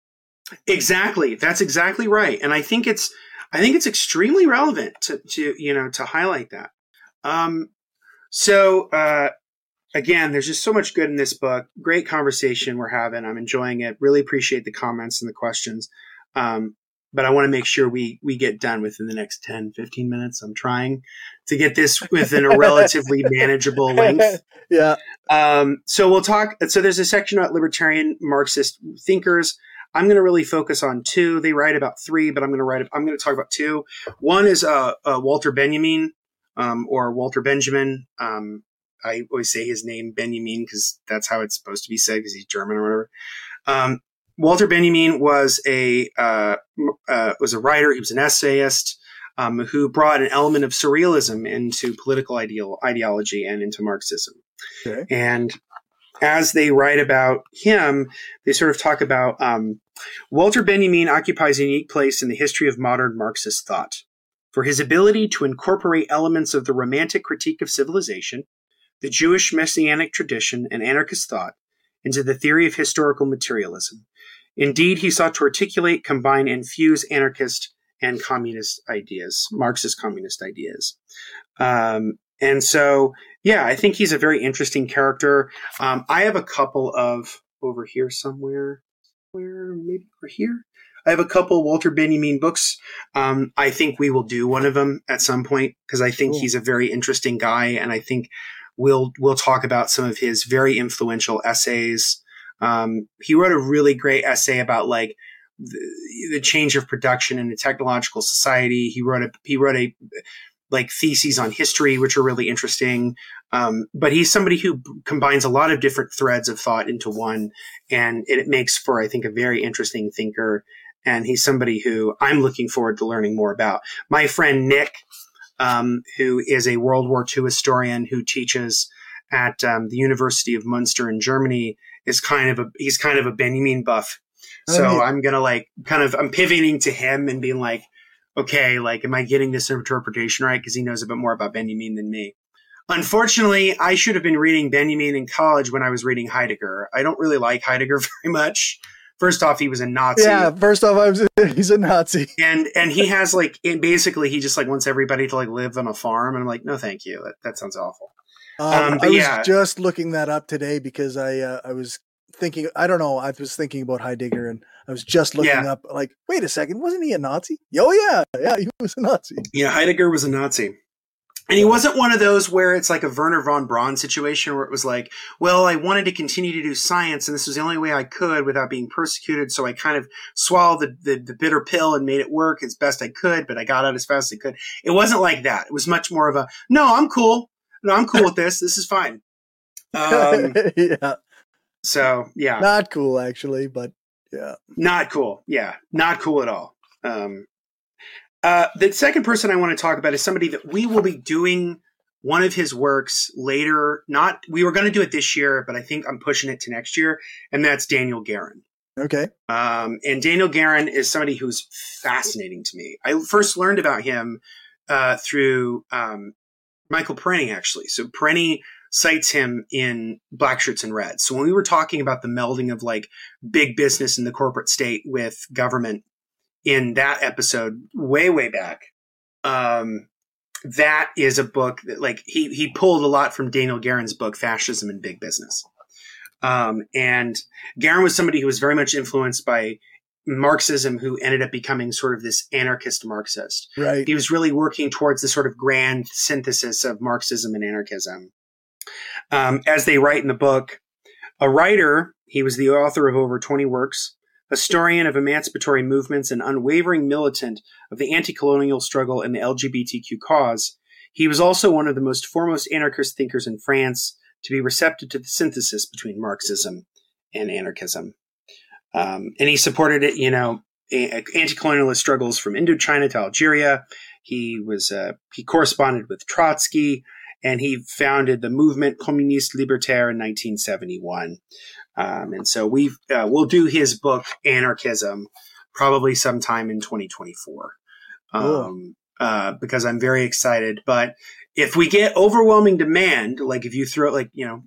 Speaker 1: Exactly. That's exactly right. And I think it's I think it's extremely relevant to, to you know to highlight that. Um so uh again, there's just so much good in this book. Great conversation we're having. I'm enjoying it. Really appreciate the comments and the questions. Um but I want to make sure we we get done within the next 10, 15 minutes. I'm trying to get this within a relatively manageable length.
Speaker 2: yeah.
Speaker 1: Um, so we'll talk. So there's a section about libertarian Marxist thinkers. I'm going to really focus on two. They write about three, but I'm going to write. I'm going to talk about two. One is uh, uh, Walter Benjamin, um, or Walter Benjamin. Um, I always say his name Benjamin because that's how it's supposed to be said because he's German or whatever. Um, Walter Benjamin was a uh, uh, was a writer. He was an essayist um, who brought an element of surrealism into political ideal ideology and into Marxism.
Speaker 2: Okay.
Speaker 1: And as they write about him, they sort of talk about um, Walter Benjamin occupies a unique place in the history of modern Marxist thought for his ability to incorporate elements of the romantic critique of civilization, the Jewish messianic tradition, and anarchist thought into the theory of historical materialism. Indeed, he sought to articulate, combine, and fuse anarchist and communist ideas, Marxist communist ideas. Um, and so, yeah, I think he's a very interesting character. Um, I have a couple of over here somewhere, where maybe over here. I have a couple Walter Benjamin books. Um, I think we will do one of them at some point because I think
Speaker 2: Cool.
Speaker 1: he's a very interesting guy, and I think we'll we'll talk about some of his very influential essays. Um, he wrote a really great essay about like the, the change of production in a technological society. He wrote a he wrote a like theses on history, which are really interesting. Um, but he's somebody who combines a lot of different threads of thought into one, and it makes for, I think, a very interesting thinker. And he's somebody who I'm looking forward to learning more about. My friend Nick, um, who is a World War II historian who teaches at um, the University of Munster in Germany, is kind of a he's kind of a Benjamin buff. Oh, so oh, I'm gonna like kind of I'm pivoting to him and being like, okay, like, am I getting this interpretation right? Because he knows a bit more about Benjamin than me. Unfortunately, I should have been reading Benjamin in college when I was reading Heidegger. I don't really like Heidegger very much. First off, he was a Nazi.
Speaker 2: Yeah, first off, I was, he's a Nazi.
Speaker 1: And and he has like basically he just like wants everybody to like live on a farm. And I'm like, no, thank you. That, that sounds awful.
Speaker 2: Um, um, I was yeah. just looking that up today because I uh, I was thinking I don't know I was thinking about Heidegger and I was just looking yeah. up like wait a second wasn't he a Nazi? Oh yeah yeah he was a Nazi.
Speaker 1: Yeah, Heidegger was a Nazi. And he wasn't one of those where it's like a Wernher von Braun situation where it was like, well, I wanted to continue to do science and this was the only way I could without being persecuted. So I kind of swallowed the, the, the, bitter pill and made it work as best I could, but I got out as fast as I could. It wasn't like that. It was much more of a, no, I'm cool. No, I'm cool with this. This is fine. Um, yeah. So yeah,
Speaker 2: not cool actually, but yeah,
Speaker 1: not cool. Yeah, not cool at all. Um, uh, the second person I want to talk about is somebody that we will be doing one of his works later. Not we were going to do it this year, but I think I'm pushing it to next year, and that's Daniel Guerin.
Speaker 2: Okay.
Speaker 1: Um, and Daniel Guerin is somebody who's fascinating to me. I first learned about him uh, through um, Michael Parenti, actually. So Parenti cites him in Black Shirts and Reds. So when we were talking about the melding of like big business and the corporate state with government in that episode, way way back, um, that is a book that like he he pulled a lot from Daniel Guerin's book Fascism and Big Business. Um, and Guerin was somebody who was very much influenced by Marxism who ended up becoming sort of this anarchist Marxist.
Speaker 2: Right.
Speaker 1: He was really working towards the sort of grand synthesis of Marxism and anarchism. Um, as they write in the book, a writer, he was the author of over 20 works, historian of emancipatory movements, and unwavering militant of the anti colonial struggle and the LGBTQ cause. He was also one of the most foremost anarchist thinkers in France to be receptive to the synthesis between Marxism and anarchism. Um, and he supported it, you know, anti-colonialist struggles from Indochina to Algeria. He was uh, he corresponded with Trotsky and he founded the movement Communiste Libertaire in 1971. Um, and so we uh, we'll do his book Anarchism probably sometime in 2024 um, uh, because I'm very excited. But if we get overwhelming demand, like if you throw like you know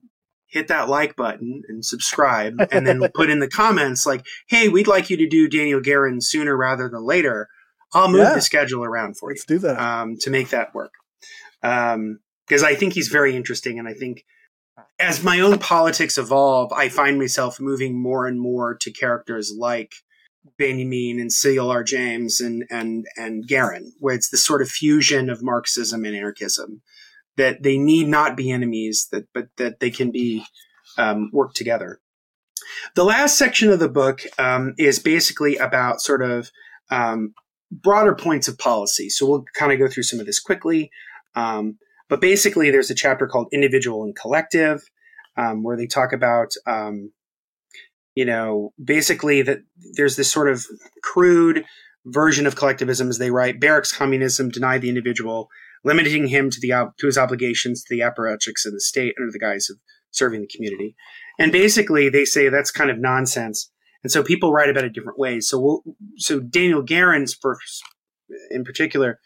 Speaker 1: hit that like button and subscribe and then put in the comments like hey we'd like you to do daniel guerin sooner rather than later i'll move yeah. the schedule around for
Speaker 2: Let's you do that
Speaker 1: um, to make that work um, because I think he's very interesting. And I think as my own politics evolve, I find myself moving more and more to characters like Benjamin and C. L. R. James and and and Guerin, where it's the sort of fusion of Marxism and anarchism that they need not be enemies, that but that they can be um, work together. The last section of the book um, is basically about sort of um, broader points of policy. So we'll kind of go through some of this quickly. Um, but basically, there's a chapter called Individual and Collective, um, where they talk about, um, you know, basically that there's this sort of crude version of collectivism, as they write. Barrack's communism deny the individual, limiting him to the to his obligations to the apparatchiks of the state under the guise of serving the community. And basically, they say that's kind of nonsense. And so people write about it different ways. So, we'll, so Daniel Guerin's first, in particular,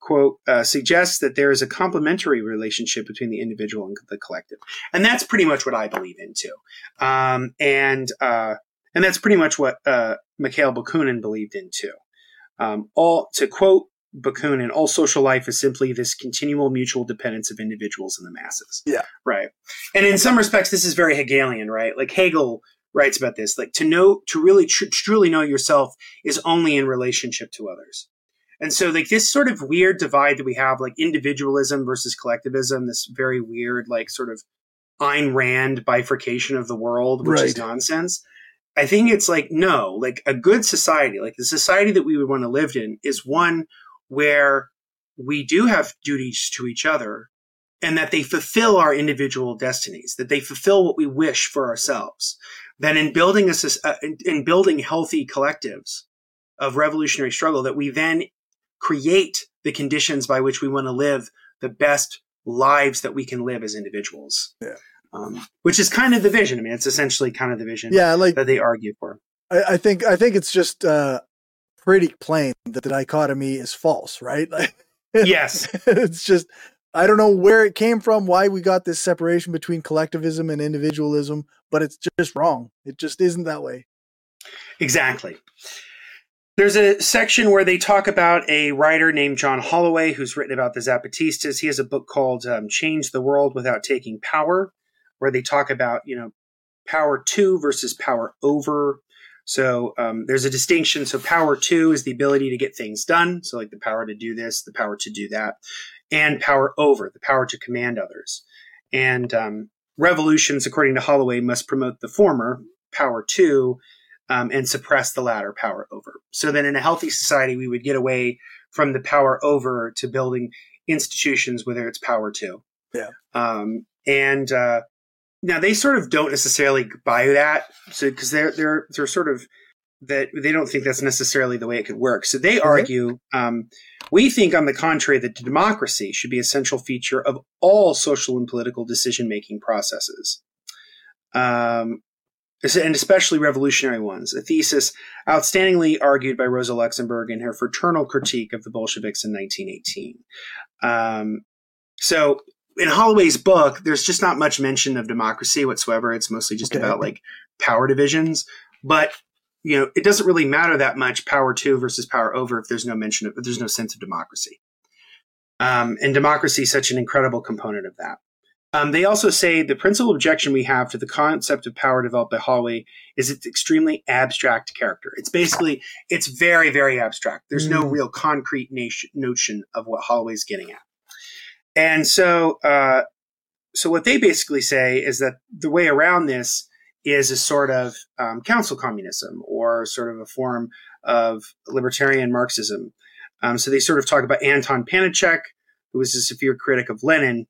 Speaker 1: quote uh, suggests that there is a complementary relationship between the individual and the collective and that's pretty much what i believe in too um, and uh, and that's pretty much what uh, mikhail bakunin believed in too um, all to quote bakunin. All social life is simply this continual mutual dependence of individuals and the masses.
Speaker 2: Yeah.
Speaker 1: Right. And in some respects this is very hegelian right? Like hegel writes about this like to know to really tr- truly know yourself is only in relationship to others. And so like this sort of weird divide that we have, like individualism versus collectivism, this very weird, like sort of Ayn Rand bifurcation of the world, which right. is nonsense. I think it's like, no, like a good society, like the society that we would want to live in is one where we do have duties to each other and that they fulfill our individual destinies, that they fulfill what we wish for ourselves. That in building a, uh, in building healthy collectives of revolutionary struggle, that we then create the conditions by which we want to live the best lives that we can live as individuals.
Speaker 2: Yeah.
Speaker 1: Um, which is kind of the vision. I mean, it's essentially kind of the vision.
Speaker 2: Yeah, like
Speaker 1: that they argue for.
Speaker 2: I, I think I think it's just uh, pretty plain that the dichotomy is false, right?
Speaker 1: Like, yes,
Speaker 2: it's just I don't know where it came from, why we got this separation between collectivism and individualism, but it's just wrong. It just isn't that way.
Speaker 1: Exactly. There's a section where they talk about a writer named John Holloway who's written about the Zapatistas. He has a book called um, Change the World Without Taking Power, where they talk about, you know, power to versus power over. So um, there's a distinction. So power to is the ability to get things done. So like the power to do this, the power to do that, and power over, the power to command others. And um, revolutions, according to Holloway, must promote the former, power to, um, and suppress the latter, power over. So then in a healthy society, we would get away from the power over to building institutions, whether it's power to.
Speaker 2: Yeah.
Speaker 1: Um, and uh, now they sort of don't necessarily buy that, so because they're they're they're sort of that they don't think that's necessarily the way it could work. So they argue, um, we think, on the contrary, that democracy should be a central feature of all social and political decision making processes, um, and especially revolutionary ones. A thesis outstandingly argued by Rosa Luxemburg in her fraternal critique of the Bolsheviks in 1918. Um, so in Holloway's book, there's just not much mention of democracy whatsoever. It's mostly just okay. about like power divisions. But you know, it doesn't really matter that much power to versus power over if there's no mention of, if there's no sense of democracy. Um, and democracy is such an incredible component of that. Um, they also say the principal objection we have to the concept of power developed by Holloway is its extremely abstract character. It's basically, it's very, very abstract. There's mm. no real concrete nation, notion of what Holloway's getting at. And so, uh, so what they basically say is that the way around this is a sort of um, council communism or sort of a form of libertarian Marxism. Um, so they sort of talk about Anton Pannekoek, who was a severe critic of Lenin,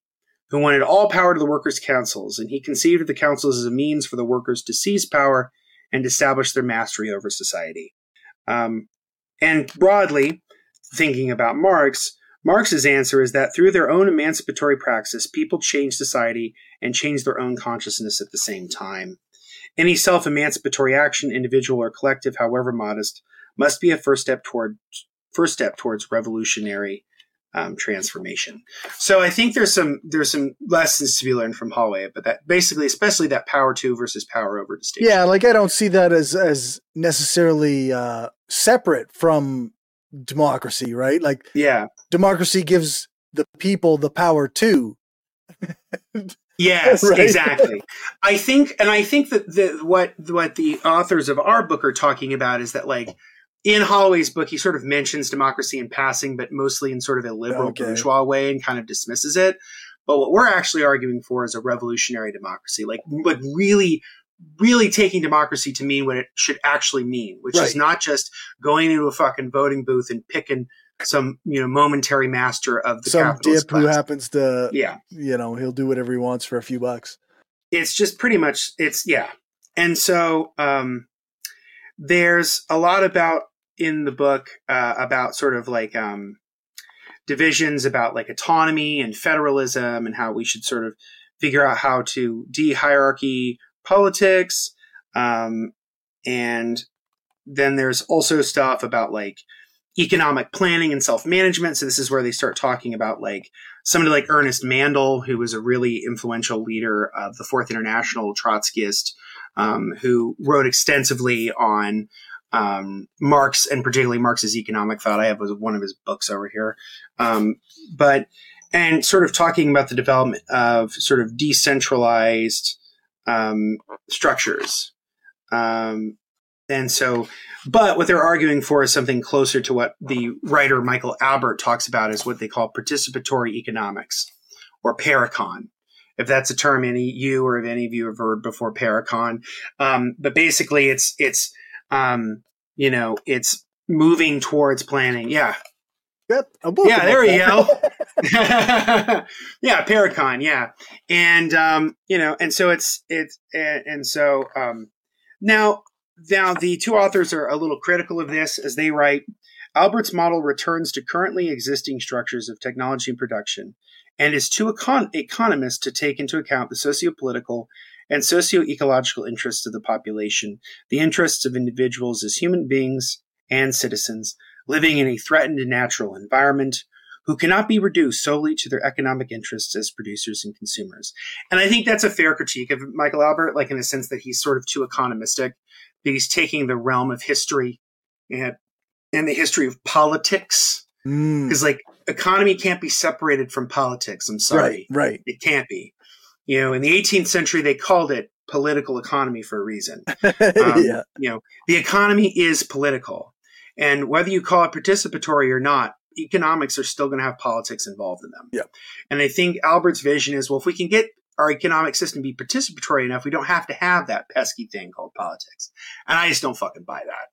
Speaker 1: who wanted all power to the workers' councils, and he conceived of the councils as a means for the workers to seize power and establish their mastery over society. Um, and broadly, thinking about Marx, Marx's answer is that through their own emancipatory praxis, people change society and change their own consciousness at the same time. Any self emancipatory action, individual or collective, however modest, must be a first step toward first step towards revolutionary um, transformation. So I think there's some there's some lessons to be learned from Holloway, but that basically, especially that power to versus power over distinction.
Speaker 2: Yeah, like I don't see that as as necessarily uh, separate from democracy, right? Like,
Speaker 1: yeah,
Speaker 2: democracy gives the people the power to.
Speaker 1: Yes, right? exactly. I think, and I think that the, what what the authors of our book are talking about is that like in Holloway's book, he sort of mentions democracy in passing, but mostly in sort of a liberal okay. bourgeois way, and kind of dismisses it. But what we're actually arguing for is a revolutionary democracy, like like really really taking democracy to mean what it should actually mean, which right. is not just going into a fucking voting booth and picking some you know momentary master of the
Speaker 2: some dip
Speaker 1: class.
Speaker 2: who happens to
Speaker 1: yeah.
Speaker 2: you know he'll do whatever he wants for a few bucks.
Speaker 1: It's just pretty much it's yeah. And so um there's a lot about in the book uh, about sort of like um divisions about like autonomy and federalism and how we should sort of figure out how to de-hierarchy politics um and then there's also stuff about like economic planning and self management. So this is where they start talking about like somebody like Ernest Mandel, who was a really influential leader of the Fourth International Trotskyist, um, who wrote extensively on um, Marx and particularly Marx's economic thought. I have one of his books over here, um, but and sort of talking about the development of sort of decentralized um, structures. Um, and so, but what they're arguing for is something closer to what the writer Michael Albert talks about as what they call participatory economics or parecon. if that's a term any you or if any of you have heard before Parecon. Um, but basically, it's it's um, you know it's moving towards planning. Yeah.
Speaker 2: Yep.
Speaker 1: Yeah, there you go. yeah, Parecon. Yeah, and um, you know, and so it's it's and, and so um, now now the two authors are a little critical of this as they write. Albert's model returns to currently existing structures of technology and production and is too econ- economist to take into account the socio-political and socio-ecological interests of the population, the interests of individuals as human beings and citizens living in a threatened natural environment who cannot be reduced solely to their economic interests as producers and consumers. And I think that's a fair critique of Michael Albert, like in the sense that he's sort of too economistic, that he's taking the realm of history and, and the history of politics because mm. like economy can't be separated from politics. I'm sorry.
Speaker 2: Right, right.
Speaker 1: It can't be. You know, in the 18th century, they called it political economy for a reason. Um, yeah. You know, the economy is political. And whether you call it participatory or not, economics are still going to have politics involved in them.
Speaker 2: Yeah.
Speaker 1: And I think Albert's vision is well, if we can get our economic system be participatory enough, we don't have to have that pesky thing called politics. And I just don't fucking buy that.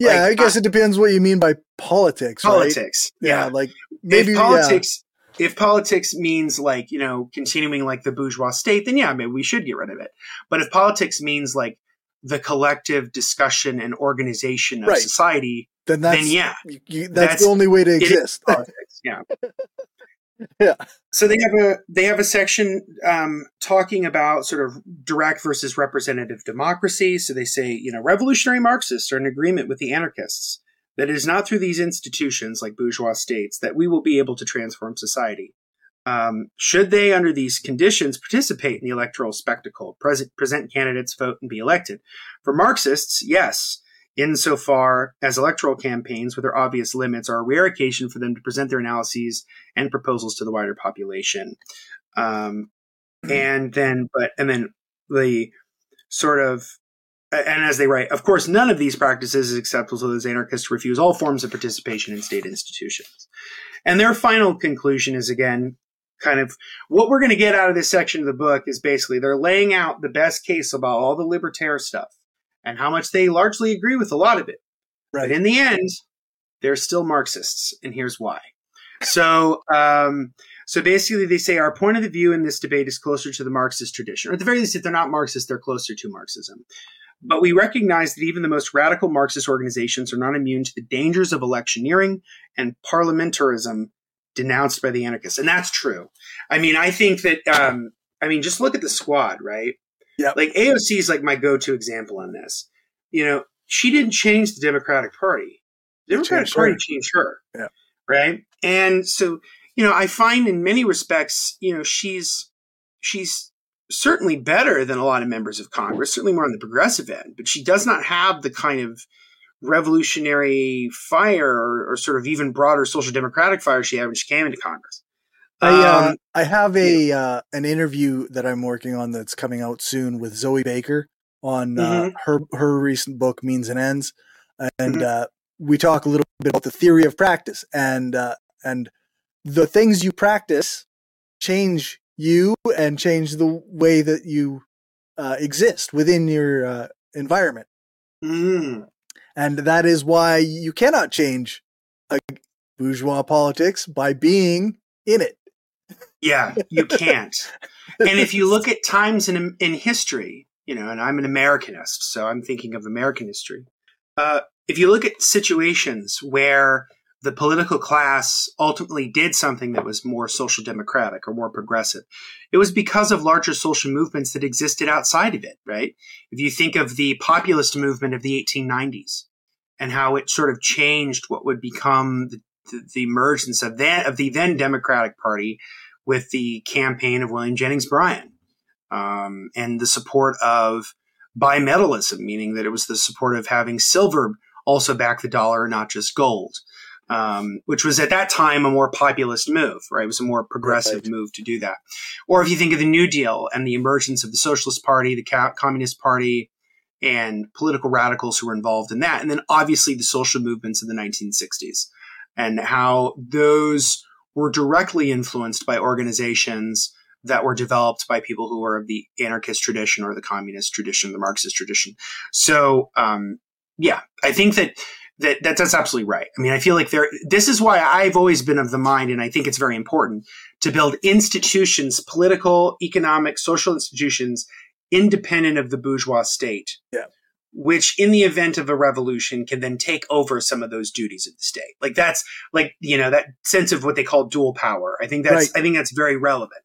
Speaker 2: Yeah, like, I guess I, it depends what you mean by politics.
Speaker 1: Politics.
Speaker 2: Right? Yeah. yeah. Like maybe
Speaker 1: if politics yeah. if politics means like, you know, continuing like the bourgeois state, then yeah, maybe we should get rid of it. But if politics means like the collective discussion and organization of right. society,
Speaker 2: then that's
Speaker 1: then yeah.
Speaker 2: You, that's, that's, the only way to exist.
Speaker 1: Politics, yeah.
Speaker 2: Yeah.
Speaker 1: So they have a they have a section um, talking about sort of direct versus representative democracy. So they say, you know, revolutionary Marxists are in agreement with the anarchists that it is not through these institutions like bourgeois states that we will be able to transform society. Um, should they, under these conditions, participate in the electoral spectacle, present, present candidates, vote, and be elected? For Marxists, yes insofar as electoral campaigns with their obvious limits are a rare occasion for them to present their analyses and proposals to the wider population. Um, and then, but, and then the sort of, and as they write, of course, none of these practices is acceptable to those anarchists refuse all forms of participation in state institutions. And their final conclusion is again, kind of what we're going to get out of this section of the book is basically they're laying out the best case about all the libertarian stuff and how much they largely agree with a lot of it.
Speaker 2: Right.
Speaker 1: But in the end, they're still Marxists, and here's why. So, um, so basically, they say our point of the view in this debate is closer to the Marxist tradition, or at the very least, if they're not Marxist, they're closer to Marxism. But we recognize that even the most radical Marxist organizations are not immune to the dangers of electioneering and parliamentarism denounced by the anarchists, and that's true. I mean, I think that. Um, I mean, just look at the squad, right?
Speaker 2: Yeah.
Speaker 1: Like AOC is like my go-to example on this. You know, she didn't change the Democratic Party. The Democratic changed Party her. changed her.
Speaker 2: Yeah.
Speaker 1: Right. And so, you know, I find in many respects, you know, she's she's certainly better than a lot of members of Congress, certainly more on the progressive end, but she does not have the kind of revolutionary fire or, or sort of even broader social democratic fire she had when she came into Congress.
Speaker 2: I uh, um, I have a uh, an interview that I'm working on that's coming out soon with Zoe Baker on uh, mm-hmm. her her recent book Means and Ends, and mm-hmm. Uh, we talk a little bit about the theory of practice and uh, and the things you practice change you and change the way that you uh, exist within your environment,
Speaker 1: mm.
Speaker 2: and that is why you cannot change a bourgeois politics by being in it.
Speaker 1: Yeah, you can't. and if you look at times in in history, you know, and I'm an Americanist, so I'm thinking of American history. Uh, if you look at situations where the political class ultimately did something that was more social democratic or more progressive, it was because of larger social movements that existed outside of it, right? If you think of the populist movement of the 1890s and how it sort of changed what would become the, the, the emergence of that of the then Democratic Party with the campaign of William Jennings Bryan um, and the support of bimetallism, meaning that it was the support of having silver also back the dollar, not just gold, um, which was at that time a more populist move, right? It was a more progressive right. move to do that. Or if you think of the New Deal and the emergence of the Socialist Party, the Communist Party, and political radicals who were involved in that. And then obviously the social movements of the 1960s and how those were directly influenced by organizations that were developed by people who were of the anarchist tradition or the communist tradition, the Marxist tradition. So, um, yeah, I think that, that, that that's absolutely right. I mean, I feel like there, this is why I've always been of the mind, and I think it's very important to build institutions, political, economic, social institutions independent of the bourgeois state.
Speaker 2: Yeah.
Speaker 1: Which, in the event of a revolution, can then take over some of those duties of the state. Like that's like you know that sense of what they call dual power. I think that's
Speaker 2: Right.
Speaker 1: I think that's very relevant,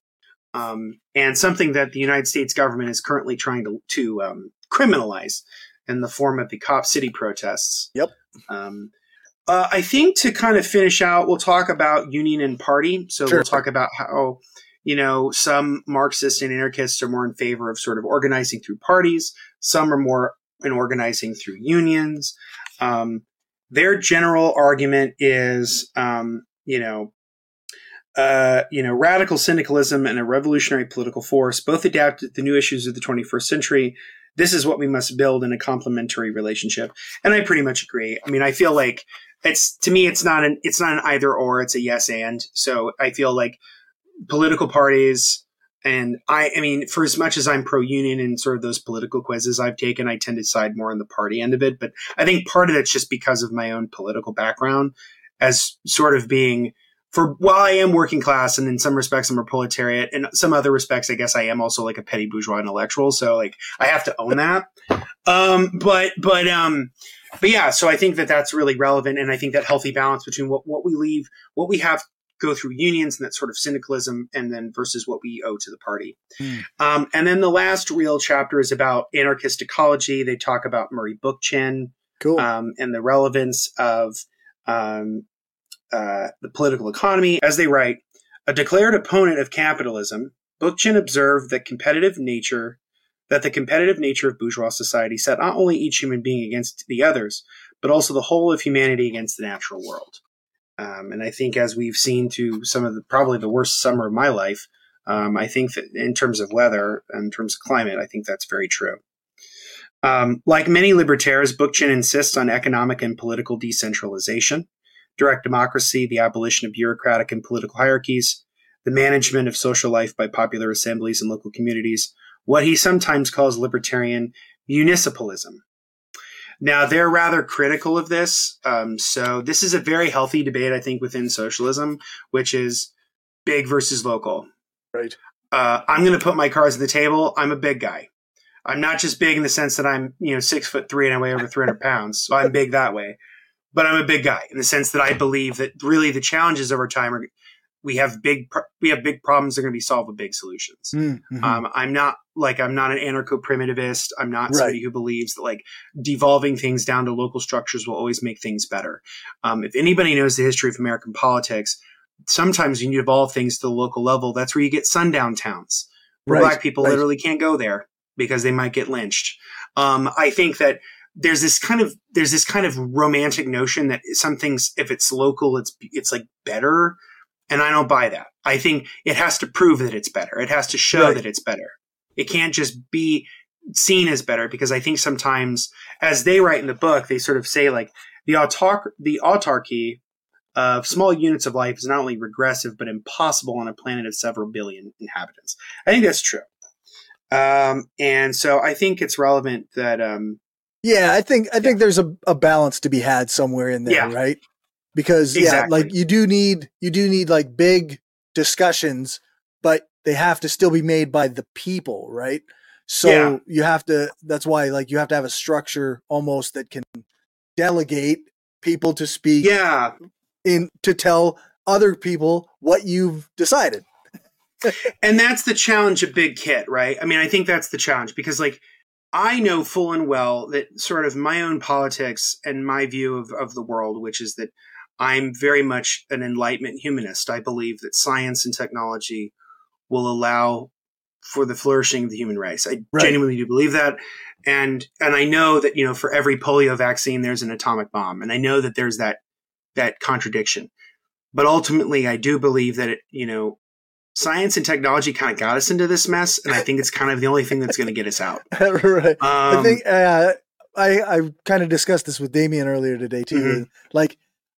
Speaker 1: um, and something that the United States government is currently trying to to um, criminalize in the form of the Cop City protests.
Speaker 2: Yep.
Speaker 1: Um, uh, I think to kind of finish out, we'll talk about union and party. So
Speaker 2: Sure.
Speaker 1: we'll talk about how you know, some Marxists and anarchists are more in favor of sort of organizing through parties. Some are more in organizing through unions. Um, their general argument is, um, you know, uh, you know, radical syndicalism and a revolutionary political force both adapt to the new issues of the 21st century. This is what we must build in a complementary relationship, and I pretty much agree. I mean, I feel like it's to me, it's not an it's not an either or, it's a yes and. So I feel like political parties and I, I mean, for as much as I'm pro union and sort of those political quizzes I've taken, I tend to side more on the party end of it. But I think part of it's just because of my own political background as sort of being for while I am working class and in some respects I'm a proletariat, in some other respects, I guess I am also like a petty bourgeois intellectual. So like I have to own that. Um, but, but, um, but yeah, so I think that that's really relevant. And I think that healthy balance between what, what we leave, what we have go through unions and that sort of syndicalism and then versus what we owe to the party.
Speaker 2: Hmm.
Speaker 1: Um, and then the last real chapter is about anarchist ecology. They talk about Murray Bookchin
Speaker 2: Cool.
Speaker 1: um, and the relevance of um, uh, the political economy. As they write, a declared opponent of capitalism, Bookchin observed that competitive nature, that the competitive nature of bourgeois society set not only each human being against the others, but also the whole of humanity against the natural world. Um, and I think, as we've seen to some of the probably the worst summer of my life, um, I think that in terms of weather, in terms of climate, I think that's very true. Um, like many libertarians, Bookchin insists on economic and political decentralization, direct democracy, the abolition of bureaucratic and political hierarchies, the management of social life by popular assemblies and local communities, what he sometimes calls libertarian municipalism. Now, they're rather critical of this. Um, so, this is a very healthy debate, I think, within socialism, which is big versus local.
Speaker 2: Right.
Speaker 1: Uh, I'm going to put my cards on the table. I'm a big guy. I'm not just big in the sense that I'm, you know, six foot three and I weigh over 300 pounds. So I'm big that way. But I'm a big guy in the sense that I believe that really the challenges over time are we have big we have big problems that are going to be solved with big solutions.
Speaker 2: Mm, mhm.
Speaker 1: Um, I'm not like I'm not an anarcho primitivist. I'm not
Speaker 2: Right.
Speaker 1: somebody who believes that like devolving things down to local structures will always make things better. Um, if anybody knows the history of American politics, sometimes when you devolve things to the local level, that's where you get sundown towns where
Speaker 2: Right,
Speaker 1: black people
Speaker 2: right.
Speaker 1: literally can't go there because they might get lynched. Um, I think that there's this kind of there's this kind of romantic notion that some things if it's local it's it's like better and I don't buy that. I think it has to prove that it's better. It has to show
Speaker 2: Right.
Speaker 1: that it's better. It can't just be seen as better because I think sometimes as they write in the book they sort of say like the autark the autarky of small units of life is not only regressive but impossible on a planet of several billion inhabitants. I think that's true. Um, and so I think it's relevant that um,
Speaker 2: Yeah, I think I think there's a, a balance to be had somewhere in there,
Speaker 1: Yeah.
Speaker 2: right? Because
Speaker 1: Exactly.
Speaker 2: yeah, like you do need you do need like big discussions, but they have to still be made by the people, right? So
Speaker 1: Yeah.
Speaker 2: you have to that's why like you have to have a structure almost that can delegate people to speak
Speaker 1: yeah,
Speaker 2: in to tell other people what you've decided.
Speaker 1: and that's the challenge of big kit, right? I mean, I think that's the challenge because like I know full and well that sort of my own politics and my view of, of the world, which is that I'm very much an enlightenment humanist. I believe that science and technology will allow for the flourishing of the human race. I
Speaker 2: Right.
Speaker 1: genuinely do believe that. And and I know that, you know, for every polio vaccine there's an atomic bomb. And I know that there's that that contradiction. But ultimately I do believe that it, you know, science and technology kind of got us into this mess, and I think it's kind of the only thing that's going to get us out.
Speaker 2: right.
Speaker 1: Um,
Speaker 2: I think uh, I I kind of discussed this with Damien earlier today too.
Speaker 1: Mhm.
Speaker 2: Like,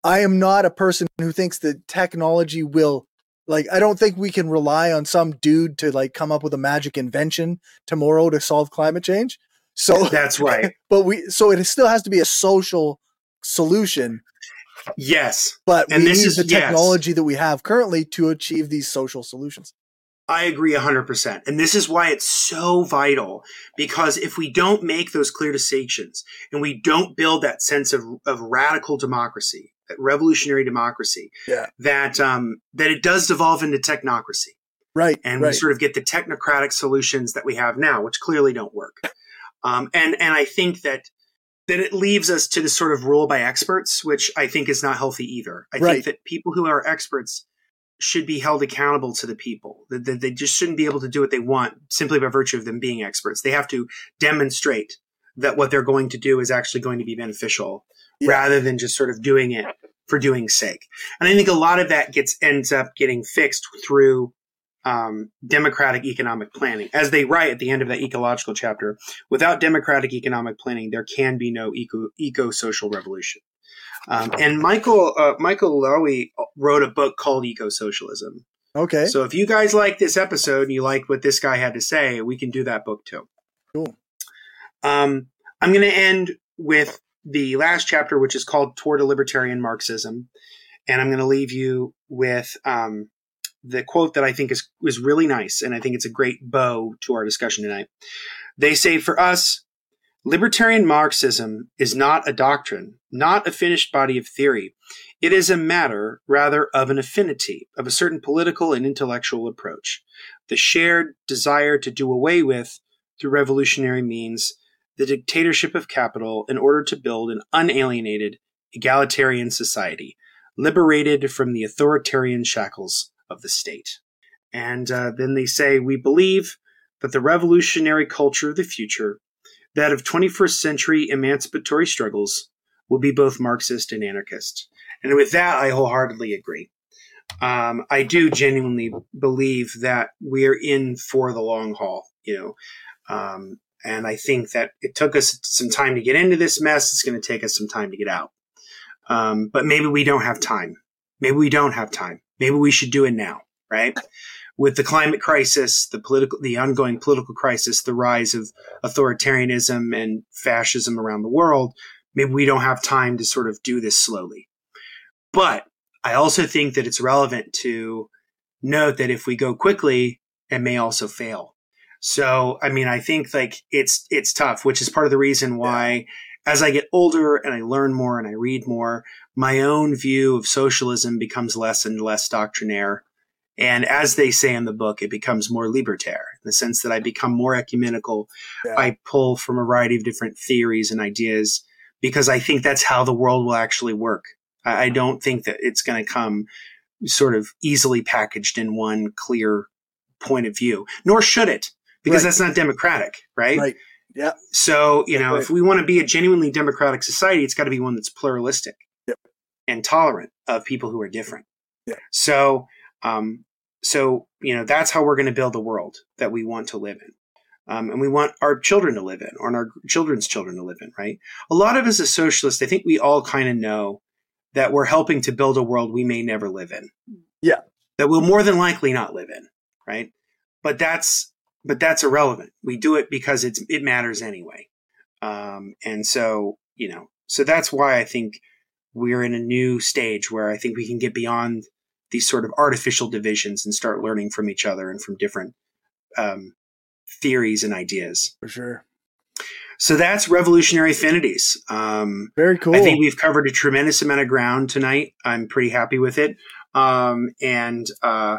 Speaker 2: I am not a person who thinks that technology will Like I don't think we can rely on some dude to like come up with a magic invention tomorrow to solve climate change. So
Speaker 1: That's right.
Speaker 2: but we so it still has to be a social solution.
Speaker 1: Yes.
Speaker 2: But
Speaker 1: And
Speaker 2: we
Speaker 1: this
Speaker 2: need
Speaker 1: is-
Speaker 2: the
Speaker 1: yes.
Speaker 2: technology that we have currently to achieve these social solutions.
Speaker 1: I agree 100%. And this is why it's so vital because if we don't make those clear distinctions and we don't build that sense of, of radical democracy, revolutionary democracy,
Speaker 2: Yeah.
Speaker 1: that, um, that it does devolve into technocracy
Speaker 2: Right.
Speaker 1: and we sort of get the technocratic solutions that we have now, which clearly don't work. Um, and, and I think that, that it leaves us to the sort of rule by experts, which I think is not healthy either. I
Speaker 2: Right.
Speaker 1: think that people who are experts should be held accountable to the people. That that they just shouldn't be able to do what they want simply by virtue of them being experts. They have to demonstrate that what they're going to do is actually going to be beneficial
Speaker 2: Yeah.
Speaker 1: rather than just sort of doing it for doing sake. And I think a lot of that gets ends up getting fixed through um, democratic economic planning. As they write at the end of that ecological chapter, without democratic economic planning, there can be no eco eco social revolution. Um, and Michael uh, Michael Löwy wrote a book called Eco Socialism.
Speaker 2: Okay.
Speaker 1: So if you guys like this episode and you like what this guy had to say, we can do that book too.
Speaker 2: Cool.
Speaker 1: Um, I'm going to end with the last chapter, which is called Toward a Libertarian Marxism, and I'm going to leave you with um, the quote that I think is was really nice, and I think it's a great bow to our discussion tonight. They say, "For us, libertarian Marxism is not a doctrine, not a finished body of theory." It is a matter, rather, of an affinity, of a certain political and intellectual approach. The shared desire to do away with, through revolutionary means, the dictatorship of capital in order to build an unalienated, egalitarian society, liberated from the authoritarian shackles of the state. And uh, then they say, We believe that the revolutionary culture of the future, that of 21st century emancipatory struggles, will be both Marxist and anarchist. And with that, I wholeheartedly agree. Um, I do genuinely believe that we're in for the long haul, you know. Um, and I think that it took us some time to get into this mess. It's going to take us some time to get out. Um, but maybe we don't have time. Maybe we don't have time. Maybe we should do it now, right? With the climate crisis, the political, the ongoing political crisis, the rise of authoritarianism and fascism around the world, maybe we don't have time to sort of do this slowly. But I also think that it's relevant to note that if we go quickly, it may also fail. So, I mean, I think like it's it's tough, which is part of the reason why as I get older and I learn more and I read more, my own view of socialism becomes less and less doctrinaire. And as they say in the book, it becomes more libertaire in the sense that I become more ecumenical.
Speaker 2: Yeah.
Speaker 1: I pull from a variety of different theories and ideas because I think that's how the world will actually work. I, I don't think that it's going to come sort of easily packaged in one clear point of view, nor should it, because
Speaker 2: Right.
Speaker 1: that's not democratic, right?
Speaker 2: Right. Yeah.
Speaker 1: So, you know,
Speaker 2: Right.
Speaker 1: if we want to be a genuinely democratic society, it's got to be one that's pluralistic
Speaker 2: Yep.
Speaker 1: and tolerant of people who are different.
Speaker 2: Yeah.
Speaker 1: So, um, so you know, that's how we're going to build a world that we want to live in. Um, and we want our children to live in, or our children's children to live in, right? A lot of us as socialists, I think we all kind of know that we're helping to build a world we may never live in.
Speaker 2: Yeah.
Speaker 1: That we'll more than likely not live in, right? But that's but that's irrelevant. We do it because it's it matters anyway. Um, and so, you know, so that's why I think we're in a new stage where I think we can get beyond these sort of artificial divisions and start learning from each other and from different um, theories and ideas.
Speaker 2: For sure.
Speaker 1: So that's revolutionary affinities. Um,
Speaker 2: Very cool.
Speaker 1: I think we've covered a tremendous amount of ground tonight. I'm pretty happy with it. Um, and uh,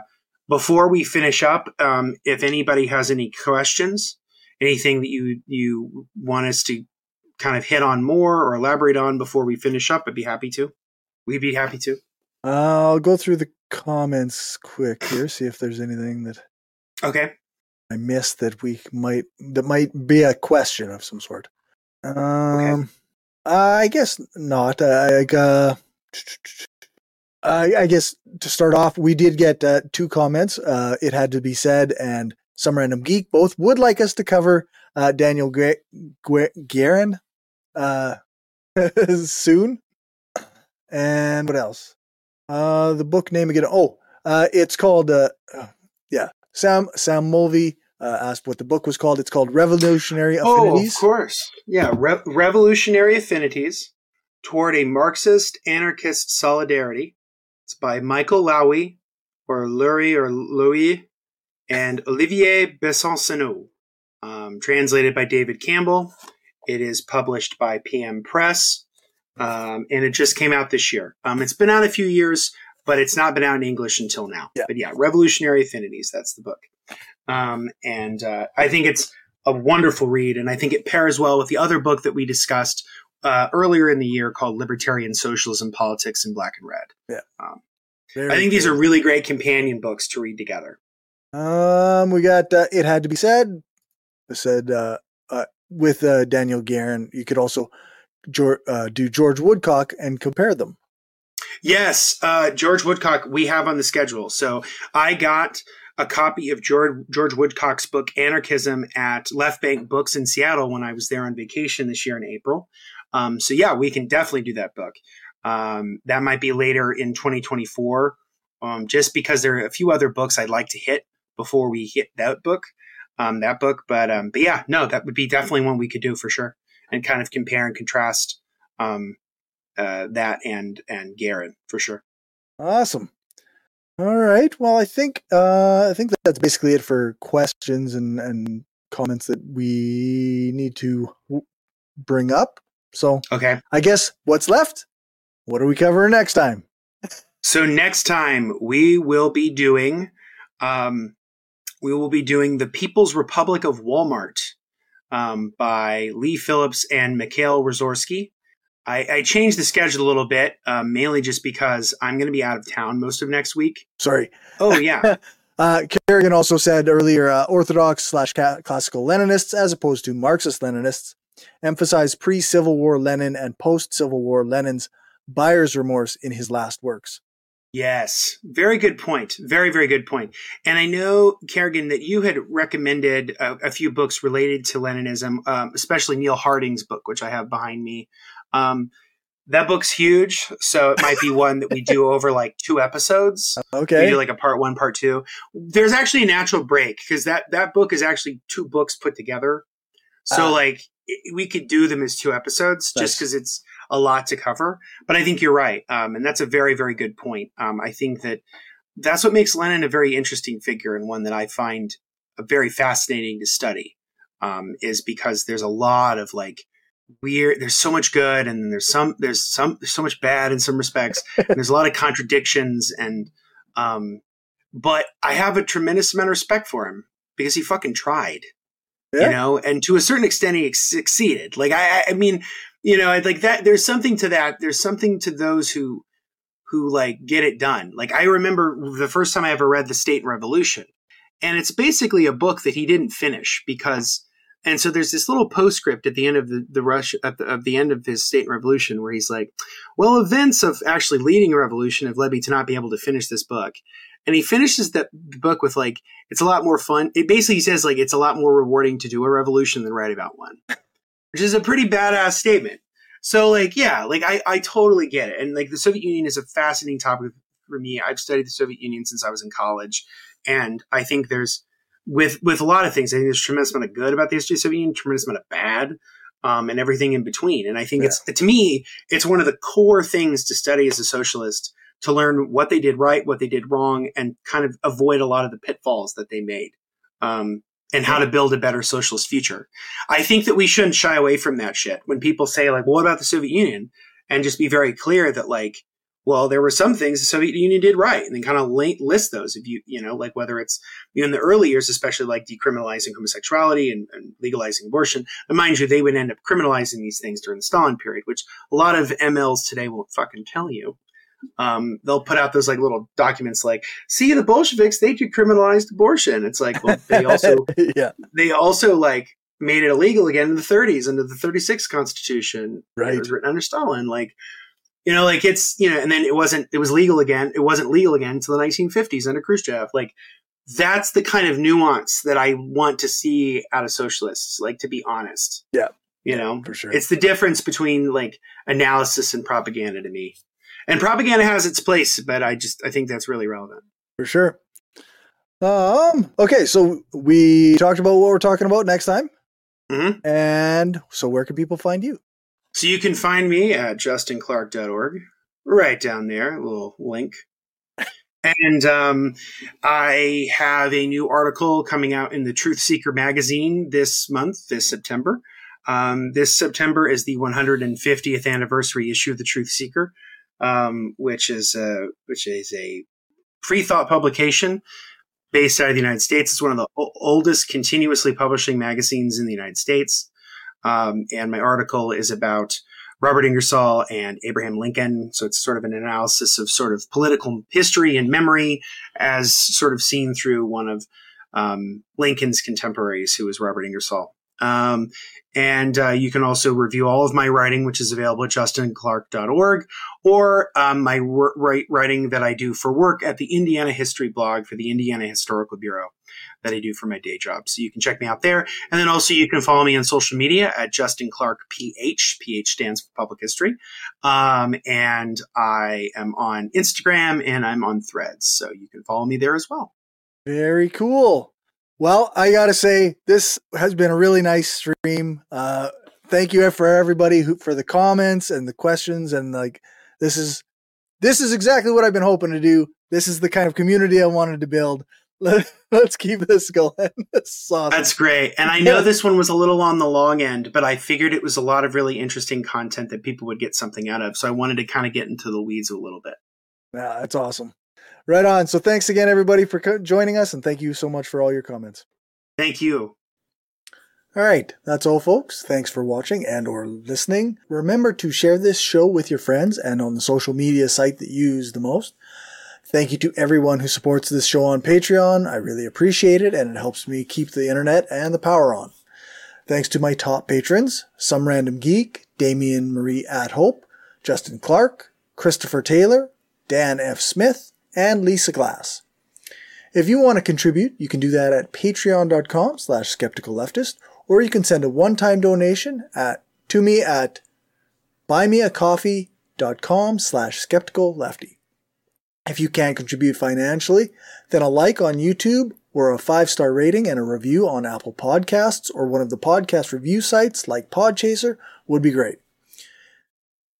Speaker 1: before we finish up, um, if anybody has any questions, anything that you you want us to kind of hit on more or elaborate on before we finish up, I'd be happy to. We'd be happy to.
Speaker 2: I'll go through the comments quick here, see if there's anything that
Speaker 1: Okay.
Speaker 2: I missed that we might that might be a question of some sort. Um, I guess not. I uh, I, I guess to start off, we did get uh, two comments. Uh, it had to be said, and some random geek both would like us to cover uh, Daniel Gue- Guerin uh, soon. And what else? Uh, the book name again. Oh, Uh, it's called, uh, yeah, Sam Sam Mulvey uh, asked what the book was called. It's called Revolutionary Affinities.
Speaker 1: Oh, of course. Yeah, Re- Revolutionary Affinities Toward a Marxist Anarchist Solidarity. It's by Michael Löwy, or Lurie, or Louis, and Olivier Besancenot. Um, translated by David Campbell. It is published by PM Press, um, and it just came out this year. Um, it's been out a few years, but it's not been out in English until now.
Speaker 2: Yeah.
Speaker 1: But yeah, Revolutionary Affinities, that's the book. Um, and uh, I think it's a wonderful read, and I think it pairs well with the other book that we discussed uh, earlier in the year called Libertarian Socialism, Politics in Black and Red.
Speaker 2: Yeah.
Speaker 1: Um, I think these are really great companion books to read together.
Speaker 2: Um, we got uh, it had to be said. I said uh, uh, with uh, Daniel Guerin, you could also George, uh, do George Woodcock and compare them.
Speaker 1: Yes, uh, George Woodcock, we have on the schedule. So I got a copy of George, George Woodcock's book, Anarchism, at Left Bank Books in Seattle when I was there on vacation this year in April. Um, so yeah, we can definitely do that book. Um, that might be later in 2024, um, just because there are a few other books I'd like to hit before we hit that book. Um, that book, but um, but yeah, no, that would be definitely one we could do for sure, and kind of compare and contrast um, uh, that and and Guerin for sure.
Speaker 2: Awesome. All right. Well, I think uh, I think that's basically it for questions and and comments that we need to bring up. So
Speaker 1: Okay.
Speaker 2: I guess what's left? What are we covering next time?
Speaker 1: So next time we will be doing, um, we will be doing the People's Republic of Walmart um, by Leigh Phillips and Mikhail Rozworski. I, I changed the schedule a little bit, um, mainly just because I'm going to be out of town most of next week.
Speaker 2: Sorry.
Speaker 1: Oh yeah,
Speaker 2: Uh, Kerrigan also said earlier, uh, Orthodox slash classical Leninists, as opposed to Marxist Leninists, emphasize pre-Civil War Lenin and post-Civil War Lenin's buyer's remorse in his last works.
Speaker 1: Yes, very good point. Very, very good point. And I know, Kerrigan, that you had recommended a, a few books related to Leninism, um, especially Neil Harding's book, which I have behind me. Um, that book's huge, so it might be one that we do over like two episodes.
Speaker 2: Okay, We
Speaker 1: do like a part one, part two. There's actually a natural break because that that book is actually two books put together. So
Speaker 2: Ah.
Speaker 1: like we could do them as two episodes
Speaker 2: Nice.
Speaker 1: just because it's a lot to cover. But I think you're right, um, and that's a very very good point. Um, I think that that's what makes Lenin a very interesting figure and one that I find very fascinating to study. Um, is because there's a lot of like weird there's so much good and there's some there's some there's so much bad in some respects and there's a lot of contradictions and um but i have a tremendous amount of respect for him because he fucking tried
Speaker 2: Yeah.
Speaker 1: you know and to a certain extent he succeeded like i i mean you know like that there's something to that there's something to those who who like get it done like i remember the first time i ever read the state and revolution and it's basically a book that he didn't finish because and so there's this little postscript at the end of the, the rush at the, of the end of his state and revolution where he's like, well, events of actually leading a revolution have led me to not be able to finish this book. And he finishes that book with like, it's a lot more fun. It basically says like, it's a lot more rewarding to do a revolution than write about one, which is a pretty badass statement. So like, yeah, like I, I totally get it. And like the Soviet Union is a fascinating topic for me. I've studied the Soviet Union since I was in college. And I think there's, with with a lot of things. I think there's a tremendous amount of good about the history of the Soviet Union, tremendous amount of bad, um, and everything in between. And I think it's to me, it's one of the core things to study as a socialist to learn what they did right, what they did wrong, and kind of avoid a lot of the pitfalls that they made, um, and how to build a better socialist future. I think that we shouldn't shy away from that shit when people say like, well, "What about the Soviet Union?" and just be very clear that like well, there were some things the Soviet Union did right, and then kind of list those. If you, you know, like whether it's you know, in the early years, especially like decriminalizing homosexuality and, and, legalizing abortion. And mind you, they would end up criminalizing these things during the Stalin period, which a lot of MLs today won't fucking tell you. Um, they'll put out those like little documents like, "See, the Bolsheviks they decriminalized abortion." It's like, well, they also
Speaker 2: yeah.
Speaker 1: they also like made it illegal again in the 30s under the 36 Constitution.
Speaker 2: Right.
Speaker 1: It was written under Stalin. Like you know, like it's you know, and then it wasn't it was legal again. It wasn't legal again until the 1950s under Khrushchev. Like that's the kind of nuance that I want to see out of socialists. Like to be honest,
Speaker 2: Yeah.
Speaker 1: you know,
Speaker 2: For sure.
Speaker 1: it's the difference between like analysis and propaganda to me. And propaganda has its place, but I just I think that's really relevant.
Speaker 2: For sure. Um. Okay, so we talked about what we're talking about next time,
Speaker 1: Mhm.
Speaker 2: and so where can people find you?
Speaker 1: So you can find me at justinclark.org, right down there, a little link. And um, I have a new article coming out in the Truth Seeker magazine this month, this September. Um, this September is the 150th anniversary issue of the Truth Seeker, um, which is a, which is a freethought publication based out of the United States. It's one of the o- oldest continuously publishing magazines in the United States. Um, and my article is about Robert Ingersoll and Abraham Lincoln. So it's sort of an analysis of sort of political history and memory as sort of seen through one of um, Lincoln's contemporaries, who was Robert Ingersoll. Um, and uh, you can also review all of my writing, which is available at justinclark.org, or um, my writing that I do for work at the Indiana History blog for the Indiana Historical Bureau that I do for my day job. So you can check me out there. And then also you can follow me on social media at Justin Clark PH. PH stands for Public History. Um, and I am on Instagram and I'm on Threads. So you can follow me there as well.
Speaker 2: Very cool. Well, I gotta say this has been a really nice stream. Uh, thank you for everybody who for the comments and the questions and like this is this is exactly what I've been hoping to do. This is the kind of community I wanted to build. Let, us keep this going. this awesome.
Speaker 1: That's great. And I know this one was a little on the long end, but I figured it was a lot of really interesting content that people would get something out of. So I wanted to kind of get into the weeds a little bit.
Speaker 2: Yeah, that's awesome. Right on. So thanks again, everybody, for co- joining us, and thank you so much for all your comments.
Speaker 1: Thank you.
Speaker 2: All right, that's all, folks. Thanks for watching and/or listening. Remember to share this show with your friends and on the social media site that you use the most. Thank you to everyone who supports this show on Patreon. I really appreciate it, and it helps me keep the internet and the power on. Thanks to my top patrons: Some Random Geek, Damian Marie at Hope, Justin Clark, Christopher Taylor, Dan F. Smith, and Lisa Glass. If you want to contribute, you can do that at patreon.com slash skeptical leftist, or you can send a one-time donation at to me at buymeacoffee.com slash skeptical lefty. If you can't contribute financially, then a like on YouTube or a five-star rating and a review on Apple Podcasts or one of the podcast review sites like Podchaser would be great.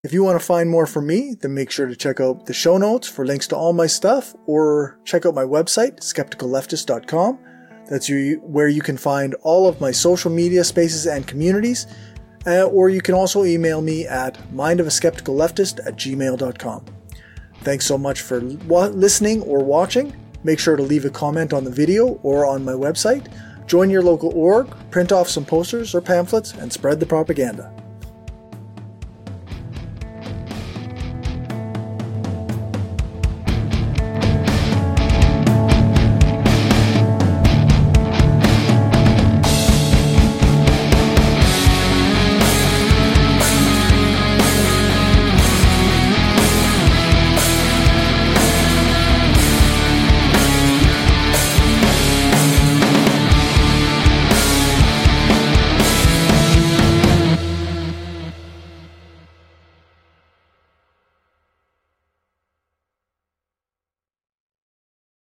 Speaker 2: If you want to find more from me, then make sure to check out the show notes for links to all my stuff or check out my website, skepticalleftist.com. That's where you can find all of my social media spaces and communities. Uh, or you can also email me at mindofaskepticalleftist at gmail.com. Thanks so much for wa- listening or watching. Make sure to leave a comment on the video or on my website. Join your local org, print off some posters or pamphlets, and spread the propaganda.